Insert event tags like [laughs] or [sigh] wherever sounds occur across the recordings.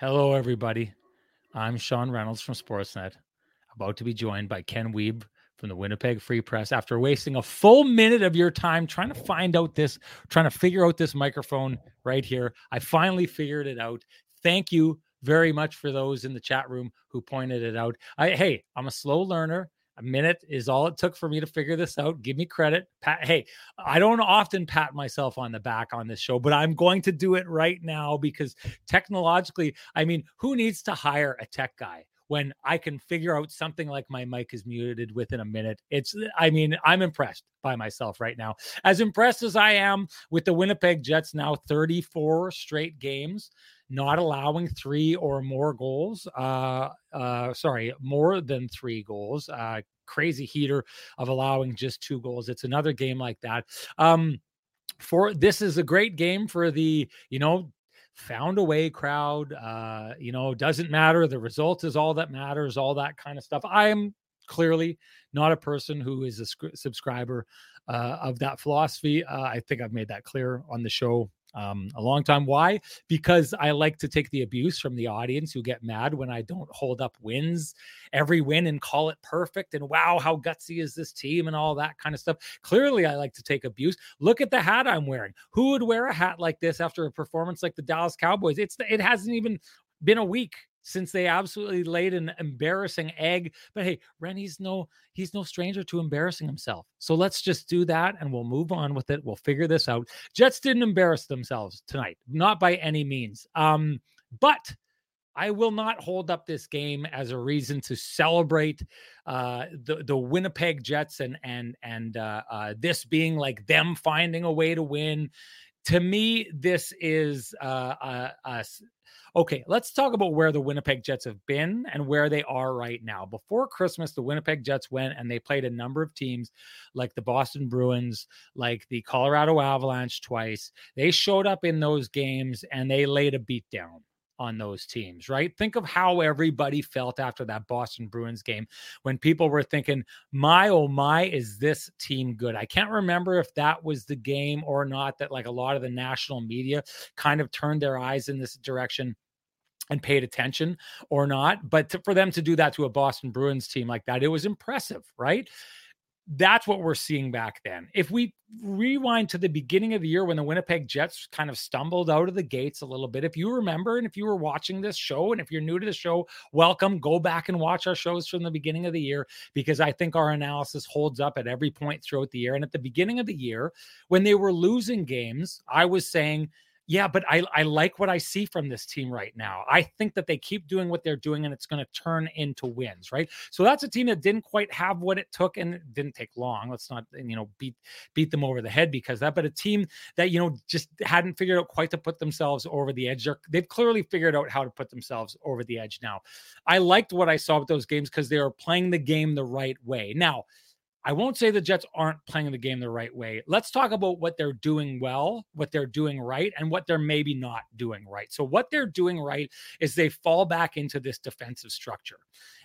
Hello, everybody. I'm Sean Reynolds from Sportsnet, about to be joined by Ken Wiebe from the Winnipeg Free Press after wasting a full minute of your time trying to find out this, trying to figure out this microphone right here. I finally figured it out. Thank you very much for those in the chat room who pointed it out. I, hey, I'm a slow learner. A minute is all it took for me to figure this out. Give me credit. Pat, hey, I don't often pat myself on the back on this show, but I'm going to do it right now because technologically, I mean, who needs to hire a tech guy? When I can figure out something like my mic is muted within a minute. It's, I mean, I'm impressed by myself right now. As impressed as I am with the Winnipeg Jets now 34 straight games not allowing three or more goals. Uh, uh, sorry, more than three goals. Uh, crazy heater of allowing just two goals. It's another game like that. Um, for this is a great game for the you know found a way crowd. Uh, you know, doesn't matter. The result is all that matters. All that kind of stuff. I am clearly not a person who is a sc- subscriber uh, of that philosophy. Uh, I think I've made that clear on the show um, a long time. Why? Because I like to take the abuse from the audience who get mad when I don't hold up wins, every win, and call it perfect. And wow, how gutsy is this team and all that kind of stuff. Clearly, I like to take abuse. Look at the hat I'm wearing. Who would wear a hat like this after a performance like the Dallas Cowboys? It's it hasn't even been a week since they absolutely laid an embarrassing egg. But hey, Rennie's no he's no stranger to embarrassing himself. So let's just do that and we'll move on with it. We'll figure this out. Jets didn't embarrass themselves tonight, not by any means. Um, but I will not hold up this game as a reason to celebrate uh, the the Winnipeg Jets and and and uh, uh, this being like them finding a way to win. To me, this is uh, uh Okay, let's talk about where the Winnipeg Jets have been and where they are right now. Before Christmas, the Winnipeg Jets went and they played a number of teams like the Boston Bruins, like the Colorado Avalanche twice. They showed up in those games and they laid a beat down on those teams, right? Think of how everybody felt after that Boston Bruins game when people were thinking, my oh my, is this team good? I can't remember if that was the game or not that like a lot of the national media kind of turned their eyes in this direction and paid attention or not. But to, for them to do that to a Boston Bruins team like that, it was impressive, right? That's what we're seeing back then. If we rewind to the beginning of the year when the Winnipeg Jets kind of stumbled out of the gates a little bit, if you remember, and if you were watching this show, and if you're new to the show, welcome. Go back and watch our shows from the beginning of the year because I think our analysis holds up at every point throughout the year. And at the beginning of the year, when they were losing games, I was saying, yeah, but I, I like what I see from this team right now. I think that they keep doing what they're doing and it's going to turn into wins, right? So that's a team that didn't quite have what it took and it didn't take long. Let's not, you know, beat beat them over the head because that, but a team that, you know, just hadn't figured out quite to put themselves over the edge. They're, they've clearly figured out how to put themselves over the edge now. I liked what I saw with those games because they were playing the game the right way. Now, I won't say the Jets aren't playing the game the right way. Let's talk about what they're doing well, what they're doing right, and what they're maybe not doing right. So, what they're doing right is they fall back into this defensive structure.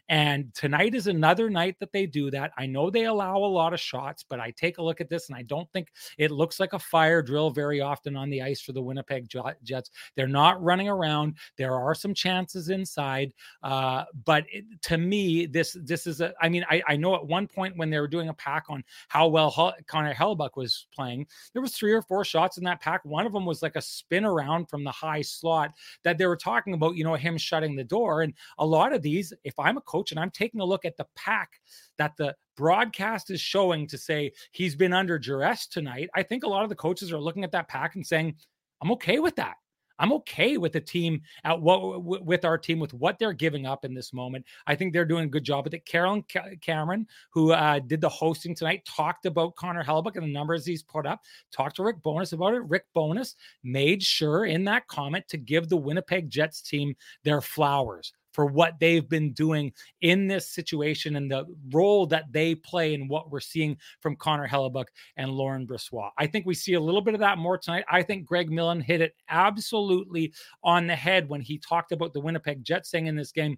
And tonight is another night that they do that. I know they allow a lot of shots, but I take a look at this and I don't think it looks like a fire drill very often on the ice for the Winnipeg Jets. They're not running around. There are some chances inside, uh, but it, to me, this this is a. I mean, I, I know at one point when they were doing a pack on how well Connor Hellebuyck was playing, there was three or four shots in that pack. One of them was like a spin around from the high slot that they were talking about. You know, him shutting the door, and a lot of these, if I'm a coach and I'm taking a look at the pack that the broadcast is showing to say he's been under duress tonight, I think a lot of the coaches are looking at that pack and saying, I'm okay with that. I'm okay with the team at what with our team with what they're giving up in this moment. I think they're doing a good job with it. Carolyn Cameron, who uh, did the hosting tonight, talked about Connor Hellebuyck and the numbers he's put up. Talked to Rick Bowness about it. Rick Bowness made sure in that comment to give the Winnipeg Jets team their flowers for what they've been doing in this situation and the role that they play in what we're seeing from Connor Hellebuyck and Laurent Brossoit. I think we see a little bit of that more tonight. I think Greg Millen hit it absolutely on the head when he talked about the Winnipeg Jets saying in this game,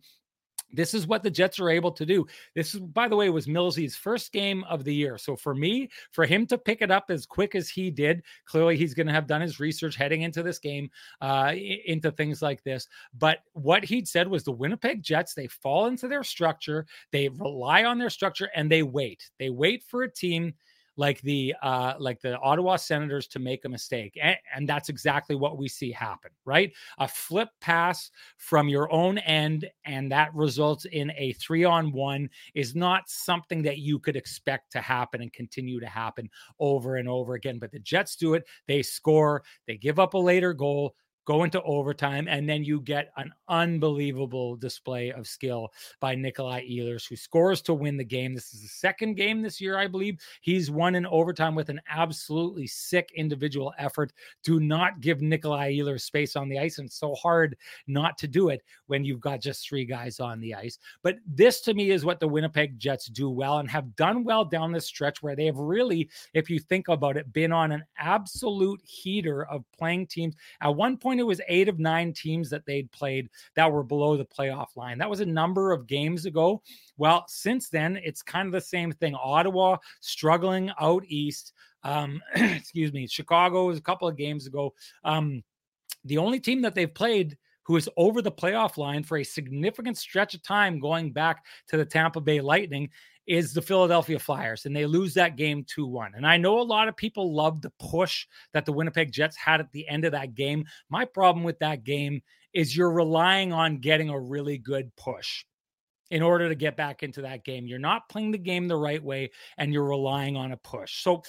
this is what the Jets are able to do. This is, by the way, was Millsy's first game of the year. So for me, for him to pick it up as quick as he did, clearly he's going to have done his research heading into this game, uh, into things like this. But what he'd said was the Winnipeg Jets, they fall into their structure, they rely on their structure, and they wait. They wait for a team like the uh, like the Ottawa Senators to make a mistake, and, and that's exactly what we see happen. Right, a flip pass from your own end, and that results in a three-on-one is not something that you could expect to happen and continue to happen over and over again. But the Jets do it; they score, they give up a later goal go into overtime, and then you get an unbelievable display of skill by Nikolai Ehlers, who scores to win the game. This is the second game this year, I believe. He's won in overtime with an absolutely sick individual effort. Do not give Nikolai Ehlers space on the ice, and it's so hard not to do it when you've got just three guys on the ice. But this to me is what the Winnipeg Jets do well and have done well down this stretch where they have really, if you think about it, been on an absolute heater of playing teams. At one point, point, it was eight of nine teams that they'd played that were below the playoff line. That was a number of games ago. Well, since then, it's kind of the same thing. Ottawa struggling out east. Um, [clears throat] excuse me. Chicago was a couple of games ago. Um, the only team that they've played who is over the playoff line for a significant stretch of time going back to the Tampa Bay Lightning is the Philadelphia Flyers, and they lose that game 2 1. And I know a lot of people love the push that the Winnipeg Jets had at the end of that game. My problem with that game is you're relying on getting a really good push in order to get back into that game. You're not playing the game the right way, and you're relying on a push. So,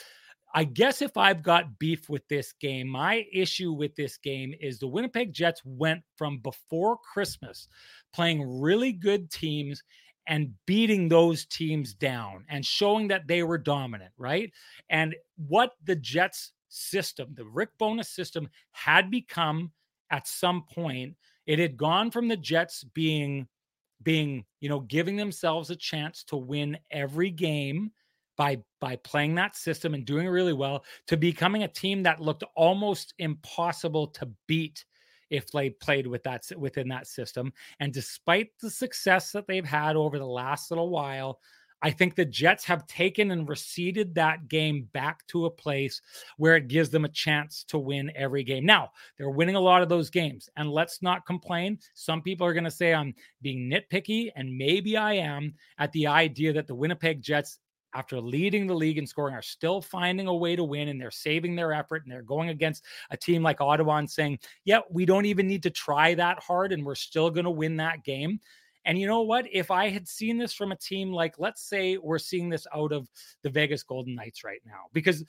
I guess if I've got beef with this game, my issue with this game is the Winnipeg Jets went from before Christmas playing really good teams and beating those teams down and showing that they were dominant, right? And what the Jets system, the Rick Bowness system, had become at some point, it had gone from the Jets being being, you know, giving themselves a chance to win every game by by playing that system and doing really well to becoming a team that looked almost impossible to beat if they played with that within that system. And despite the success that they've had over the last little while, I think the Jets have taken and receded that game back to a place where it gives them a chance to win every game. Now, they're winning a lot of those games, and let's not complain. Some people are going to say I'm being nitpicky, and maybe I am at the idea that the Winnipeg Jets after leading the league in scoring, are still finding a way to win and they're saving their effort and they're going against a team like Ottawa and saying, yeah, we don't even need to try that hard and we're still going to win that game. And you know what? If I had seen this from a team like, let's say we're seeing this out of the Vegas Golden Knights right now, because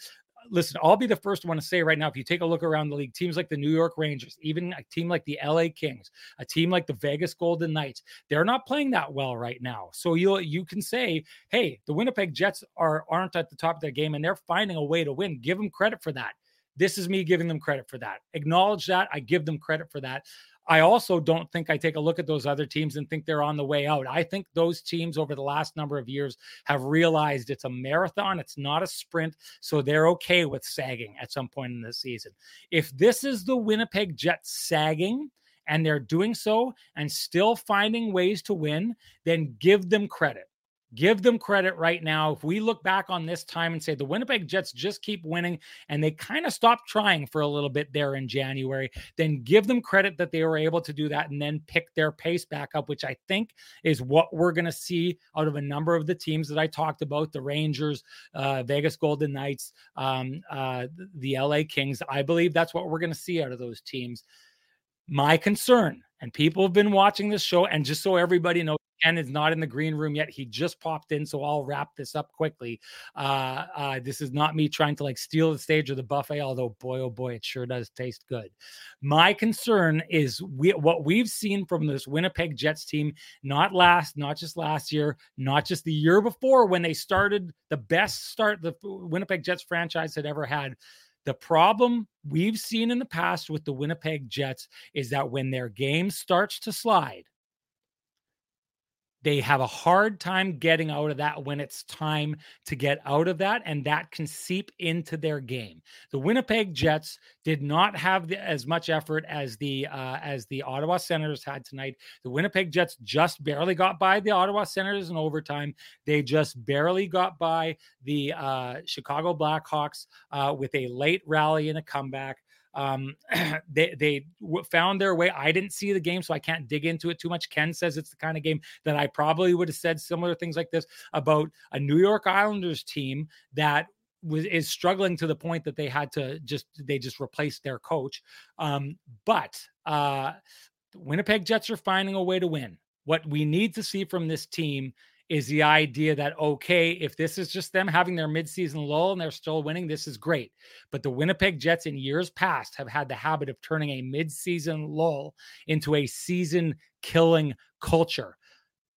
listen, I'll be the first one to say right now, if you take a look around the league, teams like the New York Rangers, even a team like the LA Kings, a team like the Vegas Golden Knights, they're not playing that well right now. So you you can say, hey, the Winnipeg Jets are aren't at the top of their game and they're finding a way to win. Give them credit for that. This is me giving them credit for that. Acknowledge that. I give them credit for that. I also don't think I take a look at those other teams and think they're on the way out. I think those teams over the last number of years have realized it's a marathon, it's not a sprint. So they're okay with sagging at some point in the season. If this is the Winnipeg Jets sagging, and they're doing so and still finding ways to win, then give them credit. Give them credit right now. If we look back on this time and say the Winnipeg Jets just keep winning and they kind of stopped trying for a little bit there in January, then give them credit that they were able to do that and then pick their pace back up, which I think is what we're going to see out of a number of the teams that I talked about the Rangers, uh, Vegas Golden Knights, um, uh, the LA Kings. I believe that's what we're going to see out of those teams. My concern, and people have been watching this show, and just so everybody knows, Ken is not in the green room yet. He just popped in, so I'll wrap this up quickly. Uh, uh, this is not me trying to like steal the stage or the buffet, although boy, oh boy, it sure does taste good. My concern is we, what we've seen from this Winnipeg Jets team, not last, not just last year, not just the year before when they started the best start the Winnipeg Jets franchise had ever had. The problem we've seen in the past with the Winnipeg Jets is that when their game starts to slide, They have a hard time getting out of that when it's time to get out of that, and that can seep into their game. The Winnipeg Jets did not have the, as much effort as the uh, as the Ottawa Senators had tonight. The Winnipeg Jets just barely got by the Ottawa Senators in overtime. They just barely got by the uh, Chicago Blackhawks uh, with a late rally and a comeback. Um, [clears throat] they they found their way. I didn't see the game, so I can't dig into it too much. Ken says it's the kind of game that I probably would have said similar things like this about a New York Islanders team that was is struggling to the point that they had to just they just replaced their coach. Um, but uh, Winnipeg Jets are finding a way to win. What we need to see from this team is the idea that okay, if this is just them having their midseason lull and they're still winning, this is great. But the Winnipeg Jets in years past have had the habit of turning a midseason lull into a season killing culture.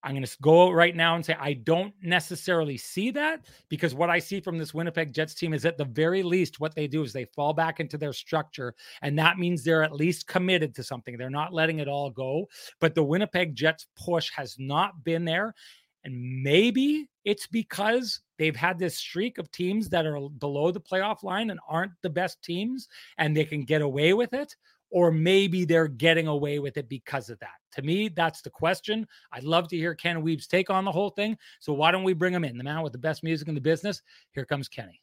I'm going to go right now and say I don't necessarily see that because what I see from this Winnipeg Jets team is at the very least what they do is they fall back into their structure and that means they're at least committed to something. They're not letting it all go, but the Winnipeg Jets push has not been there and maybe it's because they've had this streak of teams that are below the playoff line and aren't the best teams and they can get away with it. Or maybe they're getting away with it because of that. To me, that's the question. I'd love to hear Ken Wiebe's take on the whole thing. So why don't we bring him in? The man with the best music in the business. Here comes Kenny.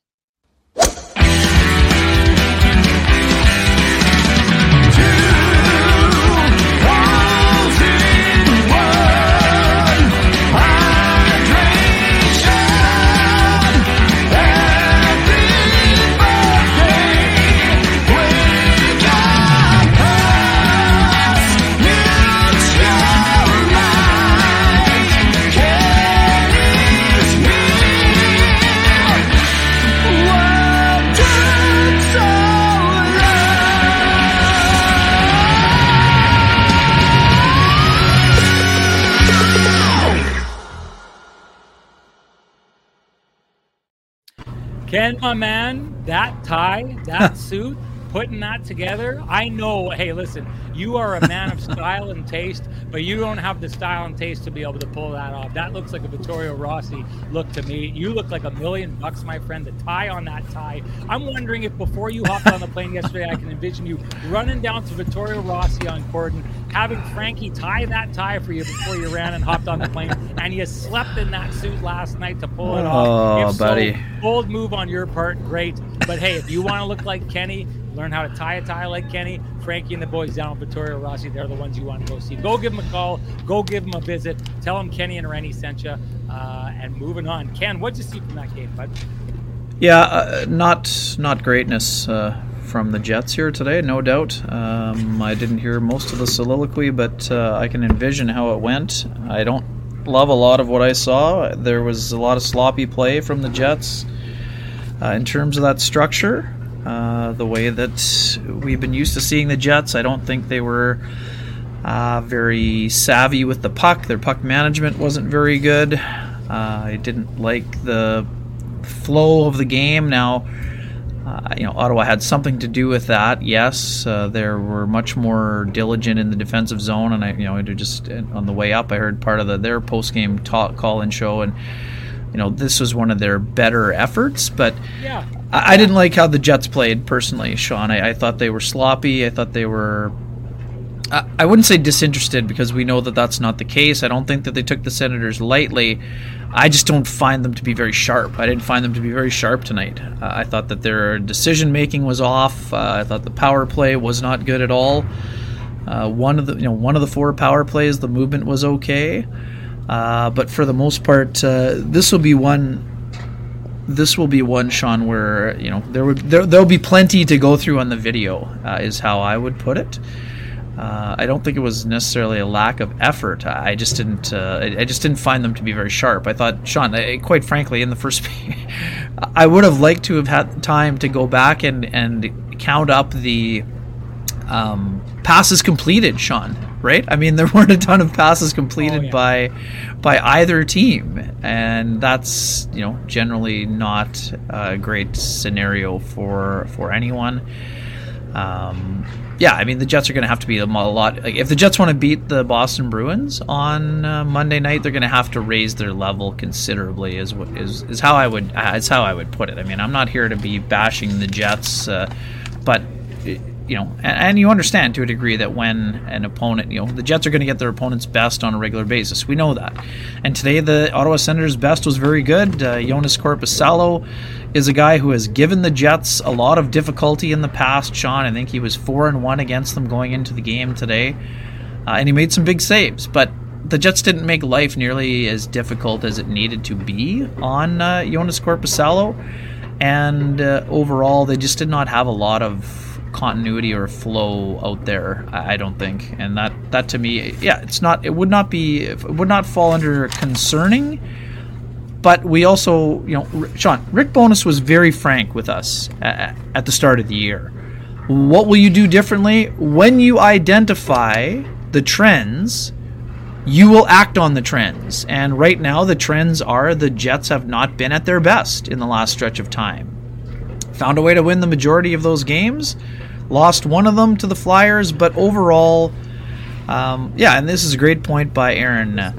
Ken, my man, that tie, that [laughs] suit, putting that together. I know, hey, listen, you are a man of [laughs] style and taste, but you don't have the style and taste to be able to pull that off. That looks like a Vittorio Rossi look to me. You look like a million bucks, my friend. The tie on that tie. I'm wondering if before you hopped on the plane yesterday, I can envision you running down to Vittorio Rossi on Corydon, having Frankie tie that tie for you before you ran and hopped on the plane, and you slept in that suit last night to pull it off. Oh, buddy. So, bold move on your part, great. But hey, if you want to look like Kenny, learn how to tie a tie like Kenny, Frankie and the boys down at Vittorio Rossi, they're the ones you want to go see. Go give them a call. Go give them a visit. Tell them Kenny and Rennie sent you. Uh, and moving on. Ken, what'd you see from that game, bud? Yeah, uh, not not greatness uh, from the Jets here today, no doubt. Um, I didn't hear most of the soliloquy, but uh, I can envision how it went. I don't love a lot of what I saw. There was a lot of sloppy play from the Jets uh, in terms of that structure. Uh, the way that we've been used to seeing the Jets. I don't think they were uh, very savvy with the puck. Their puck management wasn't very good. Uh, I didn't like the flow of the game. Now, uh, you know, Ottawa had something to do with that. Yes, they were much more diligent in the defensive zone, and I, you know, just on the way up, I heard part of the, their post game talk call-in show, and you know, this was one of their better efforts. But yeah. I, I didn't like how the Jets played personally, Sean. I, I thought they were sloppy. I thought they were. I, wouldn't say disinterested because we know that that's not the case. I don't think that they took the Senators lightly. I just don't find them to be very sharp. I didn't find them to be very sharp tonight. Uh, I thought that their decision making was off. Uh, I thought the power play was not good at all. Uh, one of the you know one of the four power plays, the movement was okay, uh, but for the most part, uh, this will be one this will be one, Sean, where you know there would there, there'll be plenty to go through on the video, uh, is how I would put it. Uh, I don't think it was necessarily a lack of effort. I just didn't. Uh, I just didn't find them to be very sharp. I thought, Sean, I, quite frankly, in the first, [laughs] I would have liked to have had time to go back and and count up the um, passes completed, Sean. Right? I mean, there [laughs] weren't a ton of passes completed oh, yeah. by by either team, and that's you know generally not a great scenario for for anyone. Um, yeah, I mean the Jets are going to have to be a lot. Like, if the Jets want to beat the Boston Bruins on uh, Monday night, they're going to have to raise their level considerably. Is what is is how I would uh, is how I would put it. I mean, I'm not here to be bashing the Jets, uh, but you know, and, and, you understand to a degree that when an opponent, you know, the Jets are going to get their opponent's best on a regular basis. We know that. And today, the Ottawa Senators' best was very good. Uh, Joonas Korpisalo is a guy who has given the Jets a lot of difficulty in the past. Sean, I think he was four and one against them going into the game today, uh, and he made some big saves. But the Jets didn't make life nearly as difficult as it needed to be on uh, Joonas Korpisalo, and uh, overall, they just did not have a lot of continuity or flow out there. I don't think, and that that to me, yeah, it's not. It would not be. It would not fall under concerning. But we also, you know, Sean Rick Bowness was very frank with us at, at the start of the year. What will you do differently when you identify the trends? You will act on the trends. And right now, the trends are the Jets have not been at their best in the last stretch of time. Found a way to win the majority of those games, Lost one of them to the Flyers, but overall, um, yeah, and this is a great point by Aaron. Uh,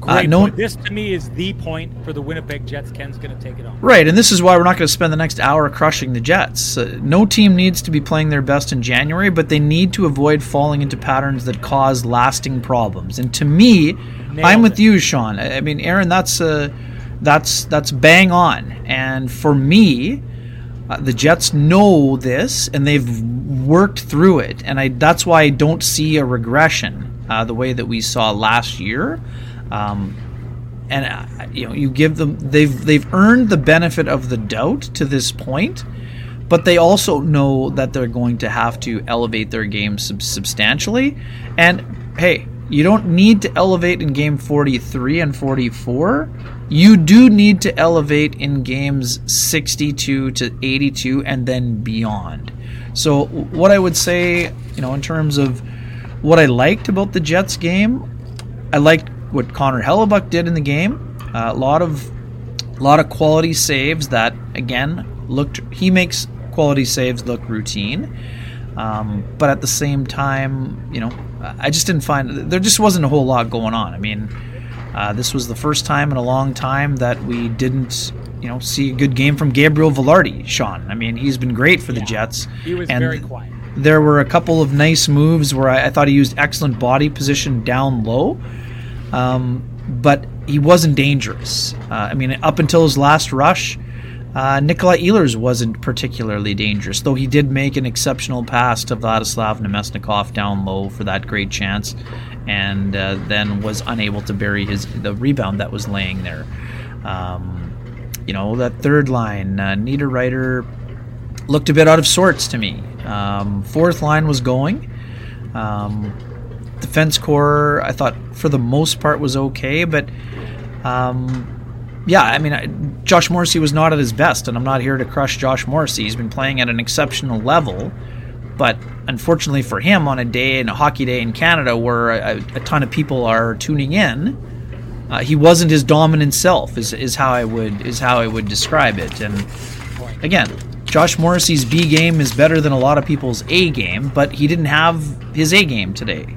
Great no. This to me is the point for the Winnipeg Jets. Ken's going to take it on. Right, and this is why we're not going to spend the next hour crushing the Jets. Uh, no team needs to be playing their best in January, but they need to avoid falling into patterns that cause lasting problems. And to me, Nailed I'm with it. you, Sean. I mean, Aaron, that's uh, that's that's bang on. And for me, uh, the Jets know this, and they've worked through it, and I, that's why I don't see a regression uh, the way that we saw last year. Um, and uh, you know, you give them they've they've earned the benefit of the doubt to this point, but they also know that they're going to have to elevate their game sub- substantially. And hey, you don't need to elevate in game 43 and 44 you do need to elevate in games 62 to 82 and then beyond. So, what I would say, you know, in terms of what I liked about the Jets game, I liked what Connor Hellebuyck did in the game. Uh, a lot of, a lot of quality saves that again looked. He makes quality saves look routine, um, but at the same time, you know, I just didn't find there just wasn't a whole lot going on. I mean uh, this was the first time in a long time that we didn't, you know, see a good game from Gabriel Vilardi. Sean, I mean, he's been great for the yeah, Jets. He was and very quiet. There were a couple of nice moves where I, I thought he used excellent body position down low, um, but he wasn't dangerous. Uh, I mean, up until his last rush, uh, Nikolai Ehlers wasn't particularly dangerous, though he did make an exceptional pass to Vladislav Namestnikov down low for that great chance and uh, then was unable to bury his the rebound that was laying there. Um, you know that third line, uh, Niederreiter looked a bit out of sorts to me. Um, fourth line was going. Um, defense core, I thought for the most part was okay, but um, yeah, I mean, I, Josh Morrissey was not at his best, and I'm not here to crush Josh Morrissey. He's been playing at an exceptional level. But unfortunately for him, on a day in a hockey day in Canada where a, a ton of people are tuning in, uh, he wasn't his dominant self. Is, is how I would is how I would describe it. And again, Josh Morrissey's B game is better than a lot of people's A game, but he didn't have his A game today.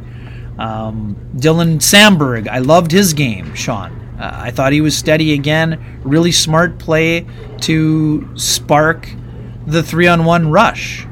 Um, Dylan Samberg, I loved his game, Sean. Uh, I thought he was steady again. Really smart play to spark the three on one rush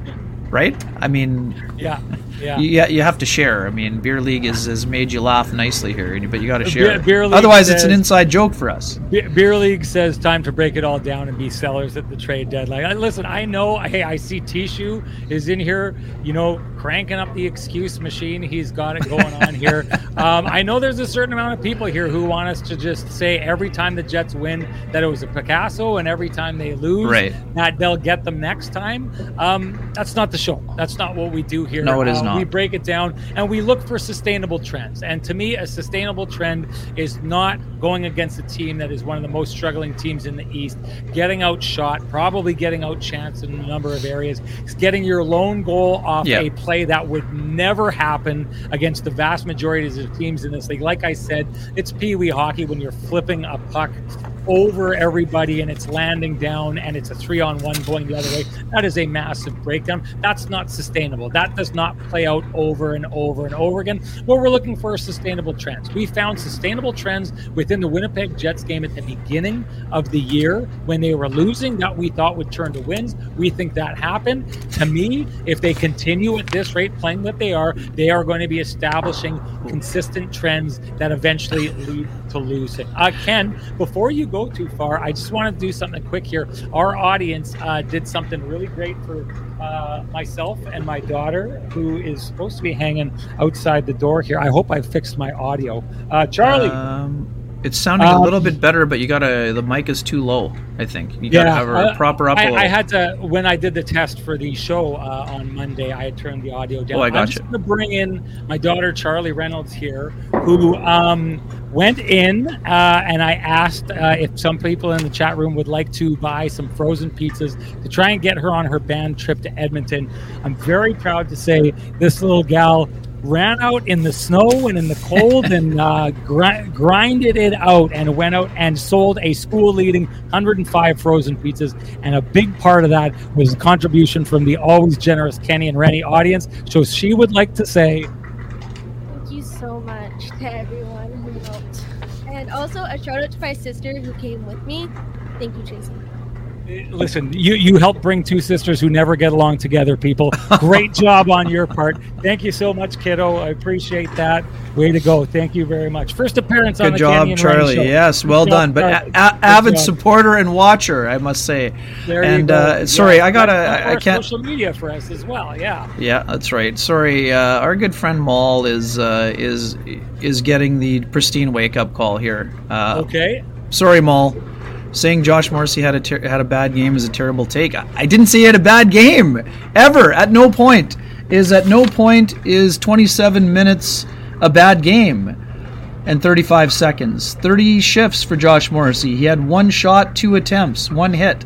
right? I mean, yeah, yeah. You, you have to share. I mean, beer league is, has made you laugh nicely here, but you got to share. Beer, beer Otherwise, says, it's an inside joke for us. Beer league says time to break it all down and be sellers at the trade deadline. I, listen, I know. Hey, I see Tishu is in here. You know, cranking up the excuse machine. He's got it going on here. [laughs] Um, I know there's a certain amount of people here who want us to just say every time the Jets win that it was a Picasso, and every time they lose right. that they'll get them next time. Um, that's not the show. That's not what we do here. No, it is not. We break it down and we look for sustainable trends. And to me, a sustainable trend is not going against a team that is one of the most struggling teams in the East, getting outshot, probably getting outchanced in a number of areas, getting your lone goal off yep. a play that would never happen against the vast majority of the teams in this league. Like I said, it's pee wee hockey when you're flipping a puck over everybody and it's landing down and it's a three on one going the other way. That is a massive breakdown. That's not sustainable. That does not play out over and over and over again. What we're looking for is sustainable trends. We found sustainable trends within the Winnipeg Jets game at the beginning of the year when they were losing that we thought would turn to wins. We think that happened. To me, if they continue at this rate playing what they are, they are going to be establishing consistent trends that eventually lead to losing. Uh, Ken, before you go too far, I just want to do something quick here. Our audience uh, did something really great for uh, myself and my daughter, who is supposed to be hanging outside the door here. I hope I fixed my audio. Uh, Charlie. Um, it's sounding um, a little bit better, but you gotta the mic is too low. I think you gotta yeah, have a uh, proper up. I, I, had to when I did the test for the show uh, on Monday. I had turned the audio down. Oh, I got I'm you. just gonna bring in my daughter Charlie Reynolds here, who um, went in uh, and I asked uh, if some people in the chat room would like to buy some frozen pizzas to try and get her on her band trip to Edmonton. I'm very proud to say this little gal ran out in the snow and in the cold and uh, gr- grinded it out and went out and sold a school leading 105 frozen pizzas. And a big part of that was a contribution from the always generous Kenny and Rennie audience. So she would like to say, Thank you so much to everyone who helped. And also a shout out to my sister who came with me. Thank you, Jason listen, you you help bring two sisters who never get along together. People, great [laughs] job on your part. Thank you so much, kiddo. I appreciate that. Way to go! Thank you very much. First appearance Good on the show. Good job, Canyon Charlie. Yes, well done. But a- a- avid supporter and watcher, I must say. There and you uh, sorry, I gotta. I, I can't. Social media for us as well. Yeah. Yeah, that's right. Sorry, uh, our good friend Maul is uh, is is getting the pristine wake up call here. Uh, okay. Sorry, Maul saying Josh Morrissey had a ter- had a bad game is a terrible take. I, I didn't say he had a bad game ever. At no point is at no point is 27 minutes a bad game and 35 seconds. 30 shifts for Josh Morrissey. He had one shot, two attempts, one hit.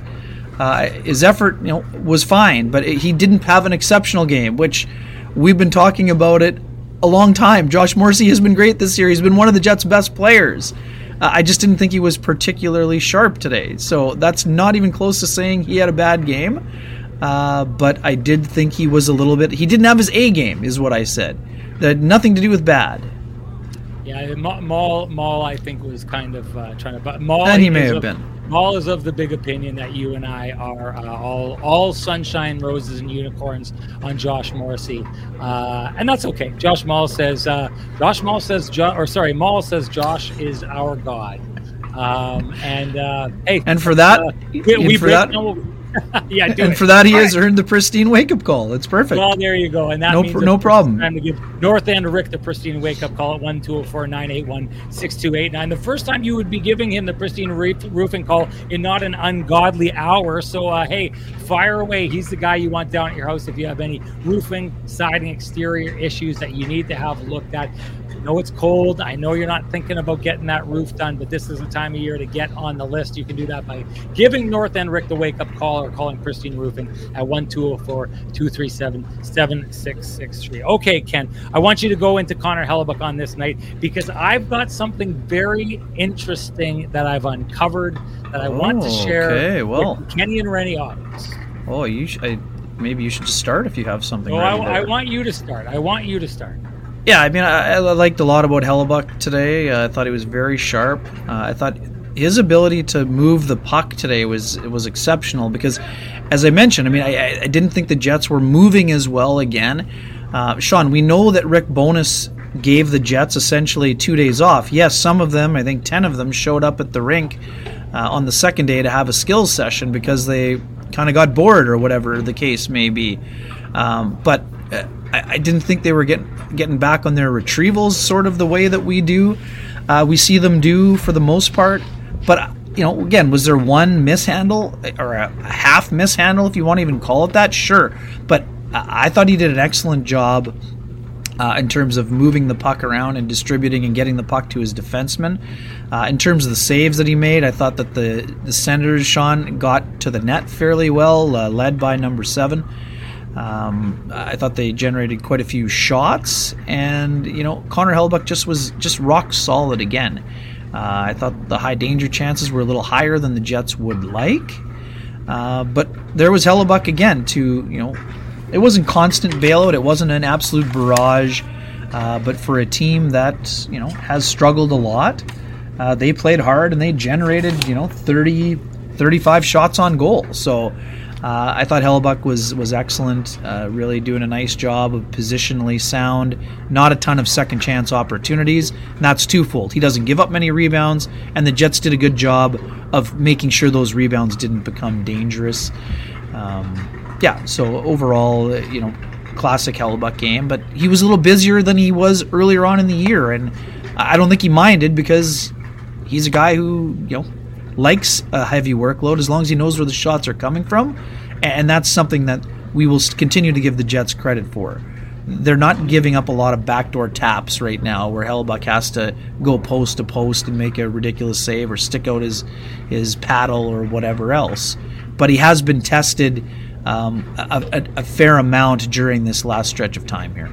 Uh, his effort, you know, was fine, but it, he didn't have an exceptional game, which we've been talking about it a long time. Josh Morrissey has been great this year. He's been one of the Jets' best players. Uh, I just didn't think he was particularly sharp today. So that's not even close to saying he had a bad game. Uh, but I did think he was a little bit. He didn't have his A game, is what I said. That had nothing to do with bad. Yeah, Maul, Maul, I think was kind of uh, trying to. But Maul, and he may have been. Maul is of the big opinion that you and I are uh, all all sunshine, roses, and unicorns on Josh Morrissey, uh, and that's okay. Josh Mall says. Uh, Josh Maul says. Jo- or sorry, Mall says Josh is our god. Um, and uh, hey, and for that, uh, we, we for that, [laughs] yeah, and it. for that he All has right. earned the pristine wake up call. It's perfect. Well, there you go, and that no, means pr- no problem. Time to give North End Rick the pristine wake up call at one two zero four nine eight one six two eight nine. The first time you would be giving him the pristine roofing call in not an ungodly hour. So, uh, hey, fire away. He's the guy you want down at your house if you have any roofing, siding, exterior issues that you need to have looked at know it's cold. I know you're not thinking about getting that roof done, but this is the time of year to get on the list. You can do that by giving North End Rick the wake up call or calling Pristine Roofing at 1204 237 7663. Okay, Ken, I want you to go into Connor Hellebuyck on this night because I've got something very interesting that I've uncovered that I oh, want to oh, share okay, well. with Kenny and Rennie audience. Oh, you sh- I, maybe you should just start if you have something. Oh, I, I want you to start. I want you to start. Yeah, I mean, I, I liked a lot about Hellebuyck today. Uh, I thought he was very sharp. Uh, I thought his ability to move the puck today was was exceptional because, as I mentioned, I mean, I, I didn't think the Jets were moving as well again. Uh, Sean, we know that Rick Bowness gave the Jets essentially two days off. Yes, some of them, I think ten of them, showed up at the rink uh, on the second day to have a skills session because they kind of got bored or whatever the case may be. Um, but uh, I, I, didn't think they were getting getting back on their retrievals sort of the way that we do. Uh, we see them do for the most part, but you know, again, was there one mishandle or a half mishandle, if you want to even call it that? Sure, but I thought he did an excellent job. Uh, in terms of moving the puck around and distributing and getting the puck to his defenseman. Uh, in terms of the saves that he made, I thought that the, the Senators, Sean, got to the net fairly well, uh, led by number seven. Um, I thought they generated quite a few shots, and you know Connor Hellebuyck just was just rock solid again. Uh, I thought the high danger chances were a little higher than the Jets would like. Uh, but there was Hellebuyck again to, you know, it wasn't constant bailout, it wasn't an absolute barrage. Uh, but for a team that, you know, has struggled a lot, uh, they played hard and they generated, you know, 30, 35 shots on goal. So uh, I thought Hellebuyck was was excellent, uh, really doing a nice job of positionally sound. Not a ton of second chance opportunities, and that's twofold. He doesn't give up many rebounds, and the Jets did a good job of making sure those rebounds didn't become dangerous. Um, yeah, so overall, you know, classic Hellebuyck game, but he was a little busier than he was earlier on in the year, and I don't think he minded because he's a guy who you know likes a heavy workload as long as he knows where the shots are coming from. And that's something that we will continue to give the Jets credit for. They're not giving up a lot of backdoor taps right now where Hellebuyck has to go post to post and make a ridiculous save or stick out his, his paddle or whatever else. But he has been tested um, a, a, a fair amount during this last stretch of time here.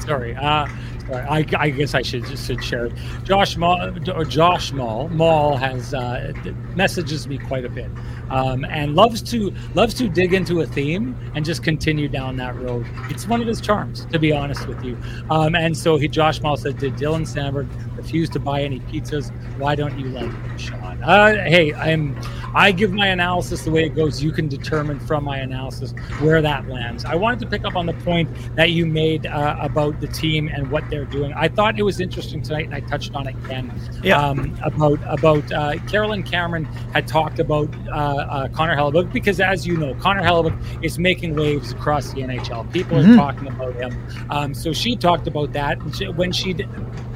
[laughs] Sorry. Uh, I, I, guess I should should share it. Josh Mall, Josh Mall, Mall has uh, messages me quite a bit, um, and loves to loves to dig into a theme and just continue down that road. It's one of his charms, to be honest with you. Um, and so he, Josh Mall said, "Did Dylan Samberg refuse to buy any pizzas? Why don't you like him, Sean?" Uh, hey, I'm I give my analysis the way it goes. You can determine from my analysis where that lands. I wanted to pick up on the point that you made uh, about the team and what they're doing. I thought it was interesting tonight, and I touched on it, again. Yeah. Um, about about uh, Carolyn Cameron had talked about uh, uh, Connor Hellebuyck because, as you know, Connor Hellebuyck is making waves across the NHL. People mm-hmm. are talking about him. Um, so she talked about that when she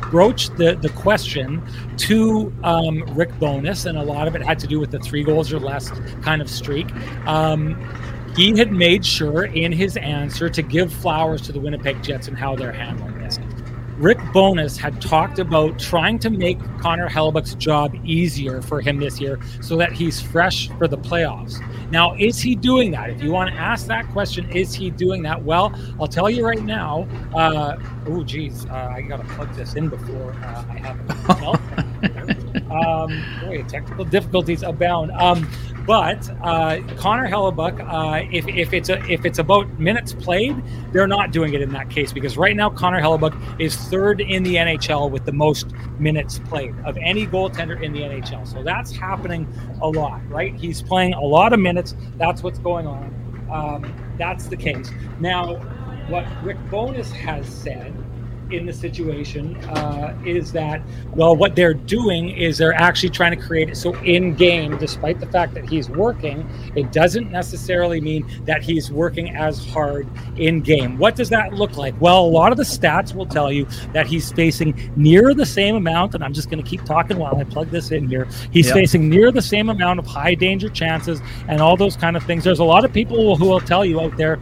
broached the the question to um, Rick Bowness, and a lot of it had to do with the three goals or less kind of streak. Um, he had made sure in his answer to give flowers to the Winnipeg Jets and how they're handling this. Rick Bowness had talked about trying to make Connor Hellebuyck's job easier for him this year so that he's fresh for the playoffs. Now, is he doing that? If you want to ask that question, is he doing that? Well, I'll tell you right now. Uh, oh, geez, uh, I got to plug this in before uh, I have a [laughs] um, boy, technical difficulties abound. Um, but uh, Connor Hellebuyck, uh, if, if it's a, if it's about minutes played, they're not doing it in that case because right now Connor Hellebuyck is third in the NHL with the most minutes played of any goaltender in the NHL. So that's happening a lot, right? He's playing a lot of minutes. That's what's going on. Um, that's the case. Now, what Rick Bowness has said in the situation uh, is that well what they're doing is they're actually trying to create it so in game despite the fact that he's working it doesn't necessarily mean that he's working as hard in game what does that look like? Well a lot of the stats will tell you that he's facing near the same amount and i'm just going to keep talking while i plug this in here. He's yep. facing near the same amount of high danger chances and all those kind of things. There's a lot of people who will tell you out there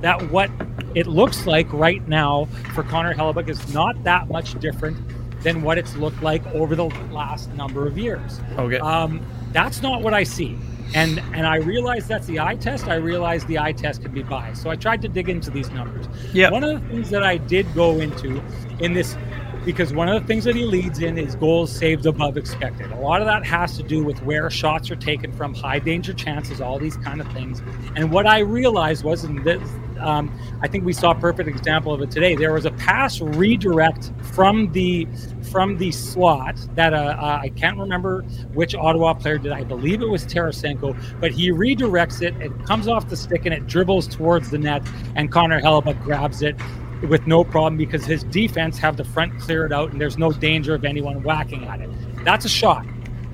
that what it looks like right now for Connor Hellebuyck is not that much different than what it's looked like over the last number of years. Okay. Um, that's not what I see. And and I realize that's the eye test. I realize the eye test can be biased. So I tried to dig into these numbers. Yeah. One of the things that I did go into in this because one of the things that he leads in is goals saved above expected. A lot of that has to do with where shots are taken from, high danger chances, all these kind of things. And what I realized was, and this, um, I think we saw a perfect example of it today. There was a pass redirect from the from the slot that uh, uh, I can't remember which Ottawa player did. I believe it was Tarasenko, but he redirects it. It comes off the stick and it dribbles towards the net, and Connor Hellebuyck grabs it with no problem because his defense have the front cleared out and there's no danger of anyone whacking at it. That's a shot,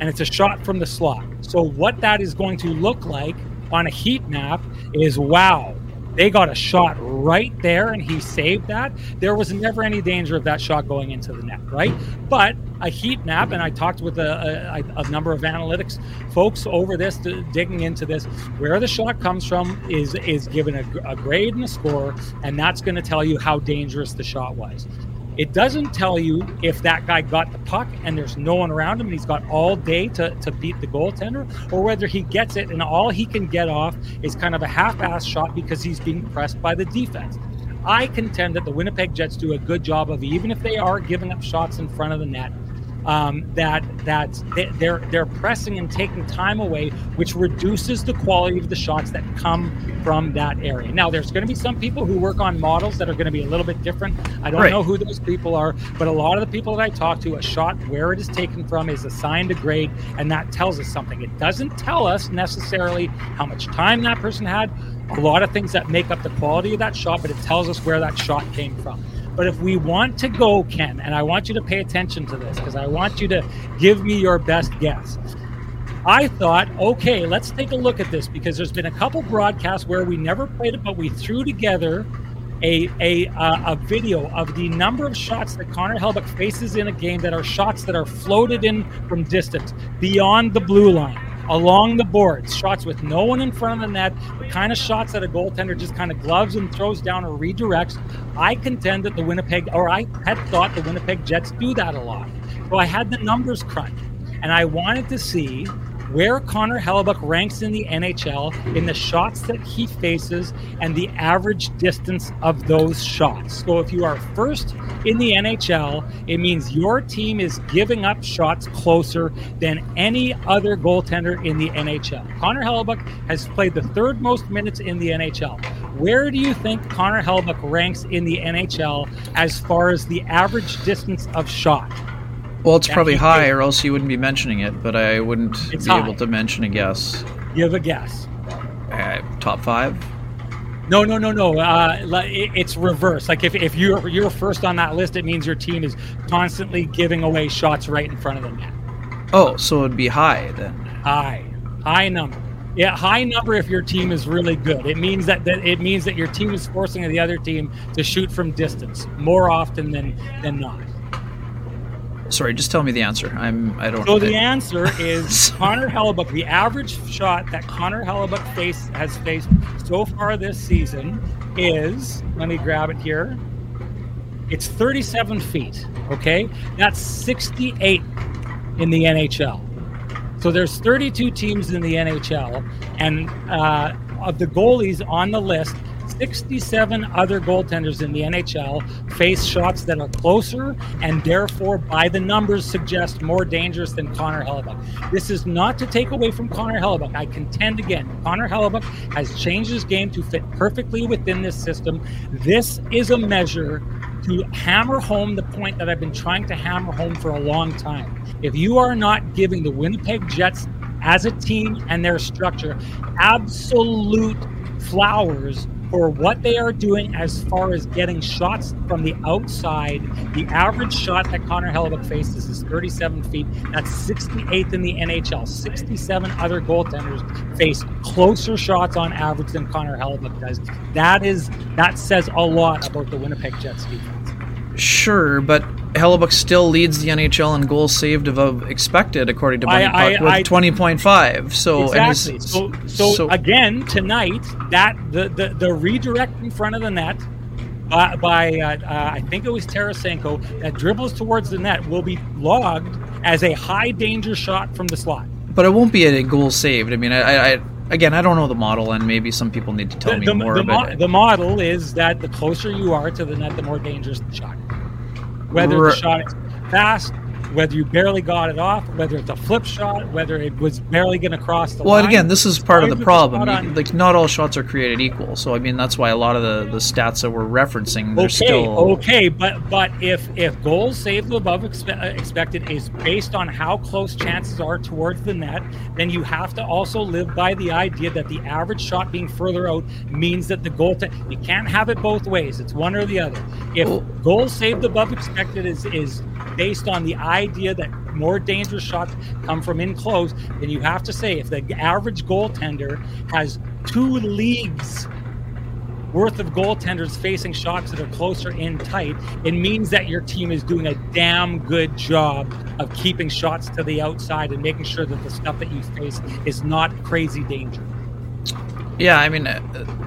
and it's a shot from the slot. So what that is going to look like on a heat map is wow, they got a shot right there and he saved that. There was never any danger of that shot going into the net, right? But a heat map, and I talked with a, a, a number of analytics folks over this, to, digging into this. Where the shot comes from is is given a, a grade and a score, and that's going to tell you how dangerous the shot was. It doesn't tell you if that guy got the puck and there's no one around him and he's got all day to, to beat the goaltender, or whether he gets it and all he can get off is kind of a half ass shot because he's being pressed by the defense. I contend that the Winnipeg Jets do a good job of, even if they are giving up shots in front of the net, um, that that they're they're pressing and taking time away, which reduces the quality of the shots that come from that area. Now, there's going to be some people who work on models that are going to be a little bit different. I don't right. know who those people are, but a lot of the people that I talk to, a shot where it is taken from is assigned a grade, and that tells us something. It doesn't tell us necessarily how much time that person had. A lot of things that make up the quality of that shot, but it tells us where that shot came from. But if we want to go, Ken, and I want you to pay attention to this because I want you to give me your best guess. I thought, okay, let's take a look at this because there's been a couple broadcasts where we never played it, but we threw together a a uh, a video of the number of shots that Connor Hellebuyck faces in a game that are shots that are floated in from distance beyond the blue line along the boards, shots with no one in front of the net, the kind of shots that a goaltender just kind of gloves and throws down or redirects. I contend that the Winnipeg, or I had thought the Winnipeg Jets do that a lot. So I had the numbers crunched, and I wanted to see where Connor Hellebuyck ranks in the NHL in the shots that he faces and the average distance of those shots. So if you are first in the NHL, it means your team is giving up shots closer than any other goaltender in the NHL. Connor Hellebuyck has played the third most minutes in the NHL. Where do you think Connor Hellebuyck ranks in the NHL as far as the average distance of shot? Well, it's probably high, or else you wouldn't be mentioning it. But I wouldn't it's be high. able to mention a guess. Give a guess. Uh, top five. No, no, no, no. Uh, it's reverse. Like if, if you're you're first on that list, it means your team is constantly giving away shots right in front of the net. Oh, so it'd be high then. High, high number. Yeah, high number if your team is really good. It means that, that it means that your team is forcing the other team to shoot from distance more often than than not. Sorry, just tell me the answer. I'm. I don't. Know. So the answer [laughs] is Connor Hellebuyck. The average shot that Connor Hellebuyck face has faced so far this season is. Let me grab it here. It's 37 feet. Okay, that's 68 in the NHL. So there's 32 teams in the NHL, and uh, of the goalies on the list, 67 other goaltenders in the NHL face shots that are closer and therefore, by the numbers, suggest more dangerous than Connor Hellebuyck. This is not to take away from Connor Hellebuyck. I contend again, Connor Hellebuyck has changed his game to fit perfectly within this system. This is a measure to hammer home the point that I've been trying to hammer home for a long time. If you are not giving the Winnipeg Jets as a team and their structure absolute flowers for what they are doing as far as getting shots from the outside. The average shot that Connor Hellebuyck faces is 37 feet. That's 68th in the NHL. 67 other goaltenders face closer shots on average than Connor Hellebuyck does. That is that says a lot about the Winnipeg Jets defense. Sure, but Hellebuyck still leads the NHL in goals saved above expected, according to Bunny I, Puck, I, with twenty point five. So exactly. so, so, so, again tonight, that the, the the redirect in front of the net uh, by uh, uh, I think it was Tarasenko that dribbles towards the net will be logged as a high danger shot from the slot. But it won't be a goal saved. I mean, I, I again, I don't know the model, and maybe some people need to tell the, me the, more the about mo- it. The model is that the closer you are to the net, the more dangerous the shot. Whether the shot is fast, whether you barely got it off, whether it's a flip shot, whether it was barely going to cross the well, line. Well, again, this is part of the problem. On... Like, not all shots are created equal. So, I mean, that's why a lot of the, the stats that we're referencing, they're okay, still okay. But but if if goals saved above expe- uh, expected is based on how close chances are towards the net, then you have to also live by the idea that the average shot being further out means that the goal. T- you can't have it both ways. It's one or the other. If well, goals saved above expected is is based on the idea that more dangerous shots come from in close, then you have to say if the average goaltender has two leagues worth of goaltenders facing shots that are closer in tight, it means that your team is doing a damn good job of keeping shots to the outside and making sure that the stuff that you face is not crazy danger. Yeah, I mean, uh,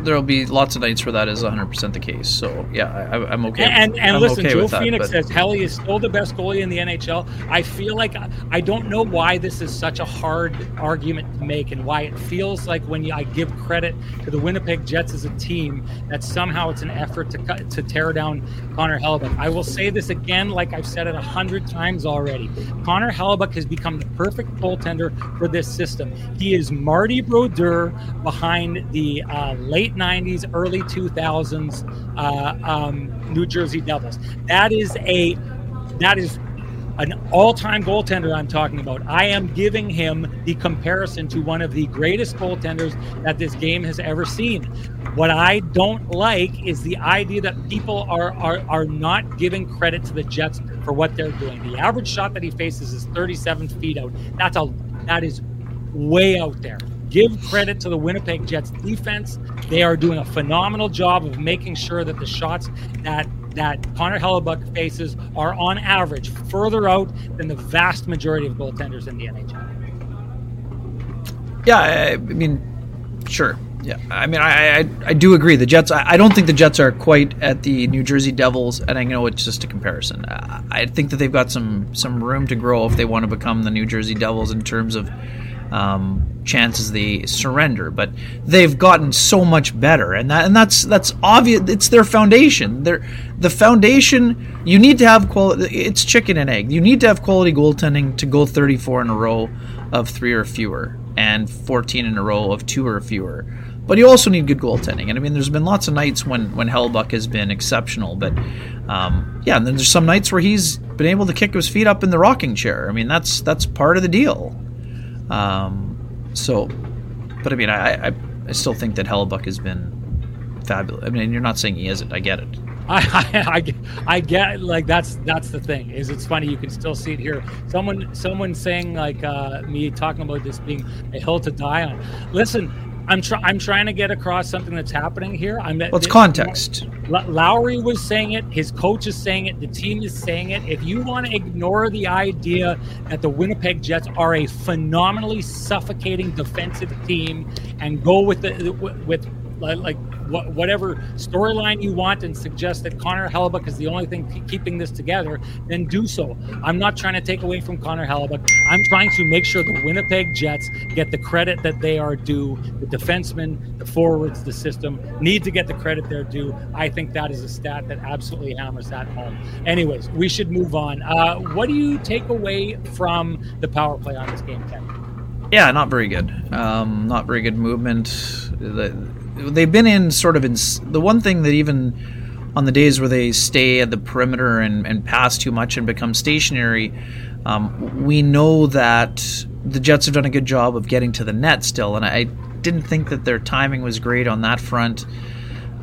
there'll be lots of nights where that is 100% the case. So, yeah, I, am okay. And, and I'm listen, okay Joe that, Phoenix but... says Helly is still the best goalie in the NHL. I feel like I don't know why this is such a hard argument to make and why it feels like when you, I give credit to the Winnipeg Jets as a team, that somehow it's an effort to, cut, to tear down Connor Hellebuyck. I will say this again, like I've said it a hundred times already. Connor Hellebuyck has become the perfect goaltender for this system. He is Marty Brodeur behind the uh, late 90s, early 2000s uh, um, New Jersey Devils. That is a that is an all-time goaltender I'm talking about. I am giving him the comparison to one of the greatest goaltenders that this game has ever seen. What I don't like is the idea that people are are are not giving credit to the Jets for what they're doing. The average shot that he faces is 37 feet out. That's a that is way out there give credit to the Winnipeg Jets defense. They are doing a phenomenal job of making sure that the shots that that Connor Hellebuyck faces are on average further out than the vast majority of goaltenders in the NHL. Yeah, I, I mean, sure. Yeah, I mean, I, I, I do agree. The Jets. I, I, don't think the Jets are quite at the New Jersey Devils, and I know it's just a comparison. I, I think that they've got some some room to grow if they want to become the New Jersey Devils in terms of um, chances they surrender. But they've gotten so much better, and that and that's that's obvious. It's their foundation. They're, the foundation. You need to have quality. It's chicken and egg. You need to have quality goaltending to go 34 in a row of three or fewer, and 14 in a row of two or fewer. But you also need good goaltending, and I mean, there's been lots of nights when when Hellebuyck has been exceptional, but um, yeah, and then there's some nights where he's been able to kick his feet up in the rocking chair. I mean, that's that's part of the deal. Um, so, but I mean, I, I, I still think that Hellebuyck has been fabulous. I mean, you're not saying he isn't. I get it. [laughs] I, I, I, get like that's that's the thing is it's funny you can still see it here. Someone someone saying like uh, me talking about this being a hill to die on. Listen, I'm trying. I'm trying to get across something that's happening here. I'm. Well, it's context. Lowry was saying it. His coach is saying it. The team is saying it. If you want to ignore the idea that the Winnipeg Jets are a phenomenally suffocating defensive team and go with the with like wh- whatever storyline you want and suggest that Connor Hellebuyck is the only thing keeping this together, then do so. I'm not trying to take away from Connor Hellebuyck. I'm trying to make sure the Winnipeg Jets get the credit that they are due. The defensemen, the forwards, the system need to get the credit they're due. I think that is a stat that absolutely hammers that home. Anyways, we should move on. Uh, what do you take away from the power play on this game, Ken? Yeah, not very good. Um, not very good movement. They've been in sort of in the one thing that even on the days where they stay at the perimeter and, and pass too much and become stationary, um, we know that the Jets have done a good job of getting to the net still, and I didn't think that their timing was great on that front.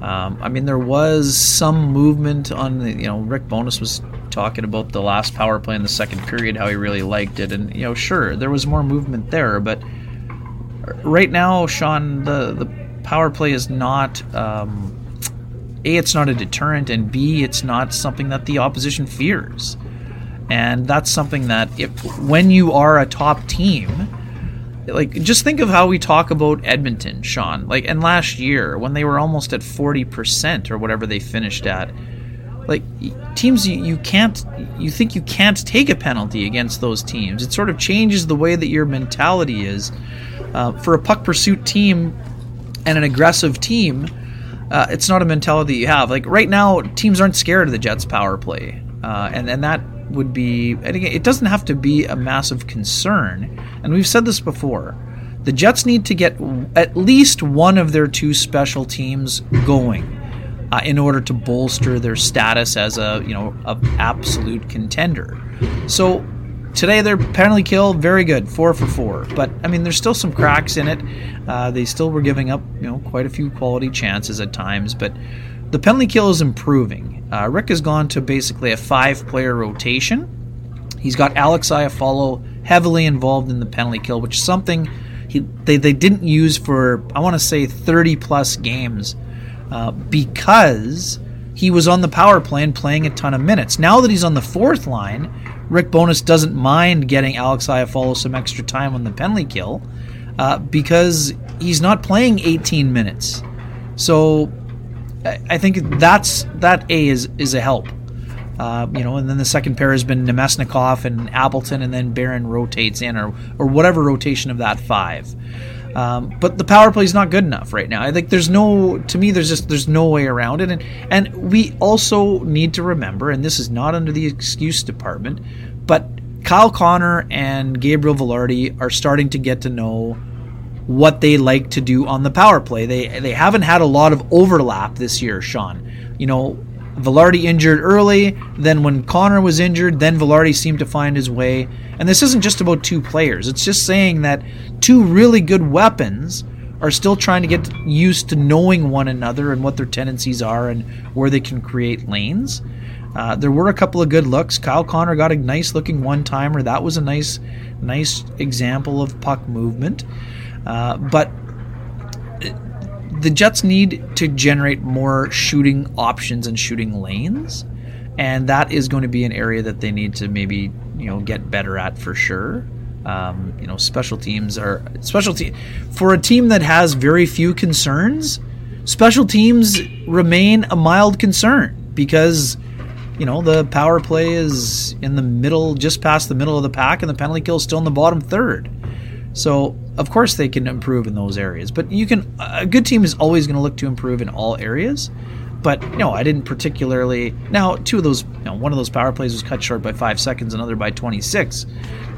Um, I mean, there was some movement on the, you know, Rick Bowness was talking about the last power play in the second period, how he really liked it, and you know, sure, there was more movement there, but right now, Sean, the the power play is not um, a it's not a deterrent and b it's not something that the opposition fears and that's something that if when you are a top team like just think of how we talk about Edmonton, Sean. Like and last year when they were almost at 40% or whatever they finished at. Like teams you, you can't you think you can't take a penalty against those teams. It sort of changes the way that your mentality is. Uh, for a puck pursuit team, and an aggressive team, uh, it's not a mentality you have. Like right now, teams aren't scared of the Jets' power play, uh, and and that would be. And again, it doesn't have to be a massive concern. And we've said this before. The Jets need to get at least one of their two special teams going uh, in order to bolster their status as a you know a absolute contender. So Today, their penalty kill very good, four for four. But I mean, there's still some cracks in it. Uh, they still were giving up, you know, quite a few quality chances at times. But the penalty kill is improving. Uh, Rick has gone to basically a five-player rotation. He's got Alex Iafallo heavily involved in the penalty kill, which is something he, they, they didn't use for I want to say 30 plus games uh, because he was on the power play and playing a ton of minutes. Now that he's on the fourth line Rick Bowness doesn't mind getting Alex Iafallo some extra time on the penalty kill uh, because he's not playing 18 minutes. So I think that's that A is is a help. Uh, you know, and then the second pair has been Namestnikov and Appleton, and then Barron rotates in, or or whatever rotation of that five. Um, but the power play is not good enough right now. I think there's no, to me, there's just there's no way around it, and and we also need to remember, and this is not under the excuse department, but Kyle Connor and Gabriel Vilardi are starting to get to know what they like to do on the power play. They they haven't had a lot of overlap this year, Sean. You know, Vilardi injured early, then when Connor was injured, then Vilardi seemed to find his way. And this isn't just about two players. It's just saying that two really good weapons are still trying to get used to knowing one another and what their tendencies are and where they can create lanes. Uh, there were a couple of good looks. Kyle Connor got a nice looking one timer. That was a nice, nice example of puck movement. Uh, but the Jets need to generate more shooting options and shooting lanes, and that is going to be an area that they need to maybe you know get better at for sure. Um, you know, special teams are special team for a team that has very few concerns. Special teams remain a mild concern because you know the power play is in the middle, just past the middle of the pack, and the penalty kill is still in the bottom third. So of course they can improve in those areas, but you can. A good team is always going to look to improve in all areas. But no, I didn't particularly. Now, two of those, you know, one of those power plays was cut short by five seconds, another by 26.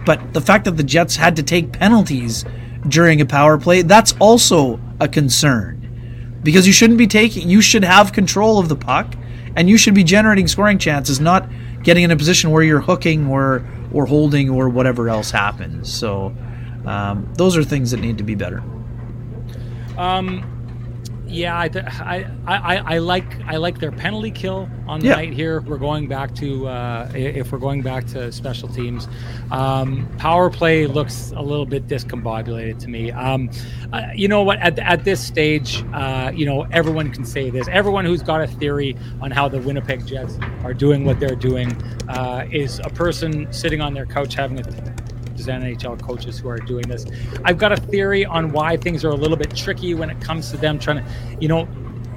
But the fact that the Jets had to take penalties during a power play, that's also a concern. Because you shouldn't be taking, you should have control of the puck, and you should be generating scoring chances, not getting in a position where you're hooking or or holding or whatever else happens. So um, those are things that need to be better. Um, yeah, I, I, I, I, like I like their penalty kill on the yeah. night here. We're going back to uh, if we're going back to special teams, um, power play looks a little bit discombobulated to me. Um, uh, you know what? At, at this stage, uh, you know everyone can say this. Everyone who's got a theory on how the Winnipeg Jets are doing what they're doing uh, is a person sitting on their couch having a NHL coaches who are doing this. I've got a theory on why things are a little bit tricky when it comes to them trying to, you know,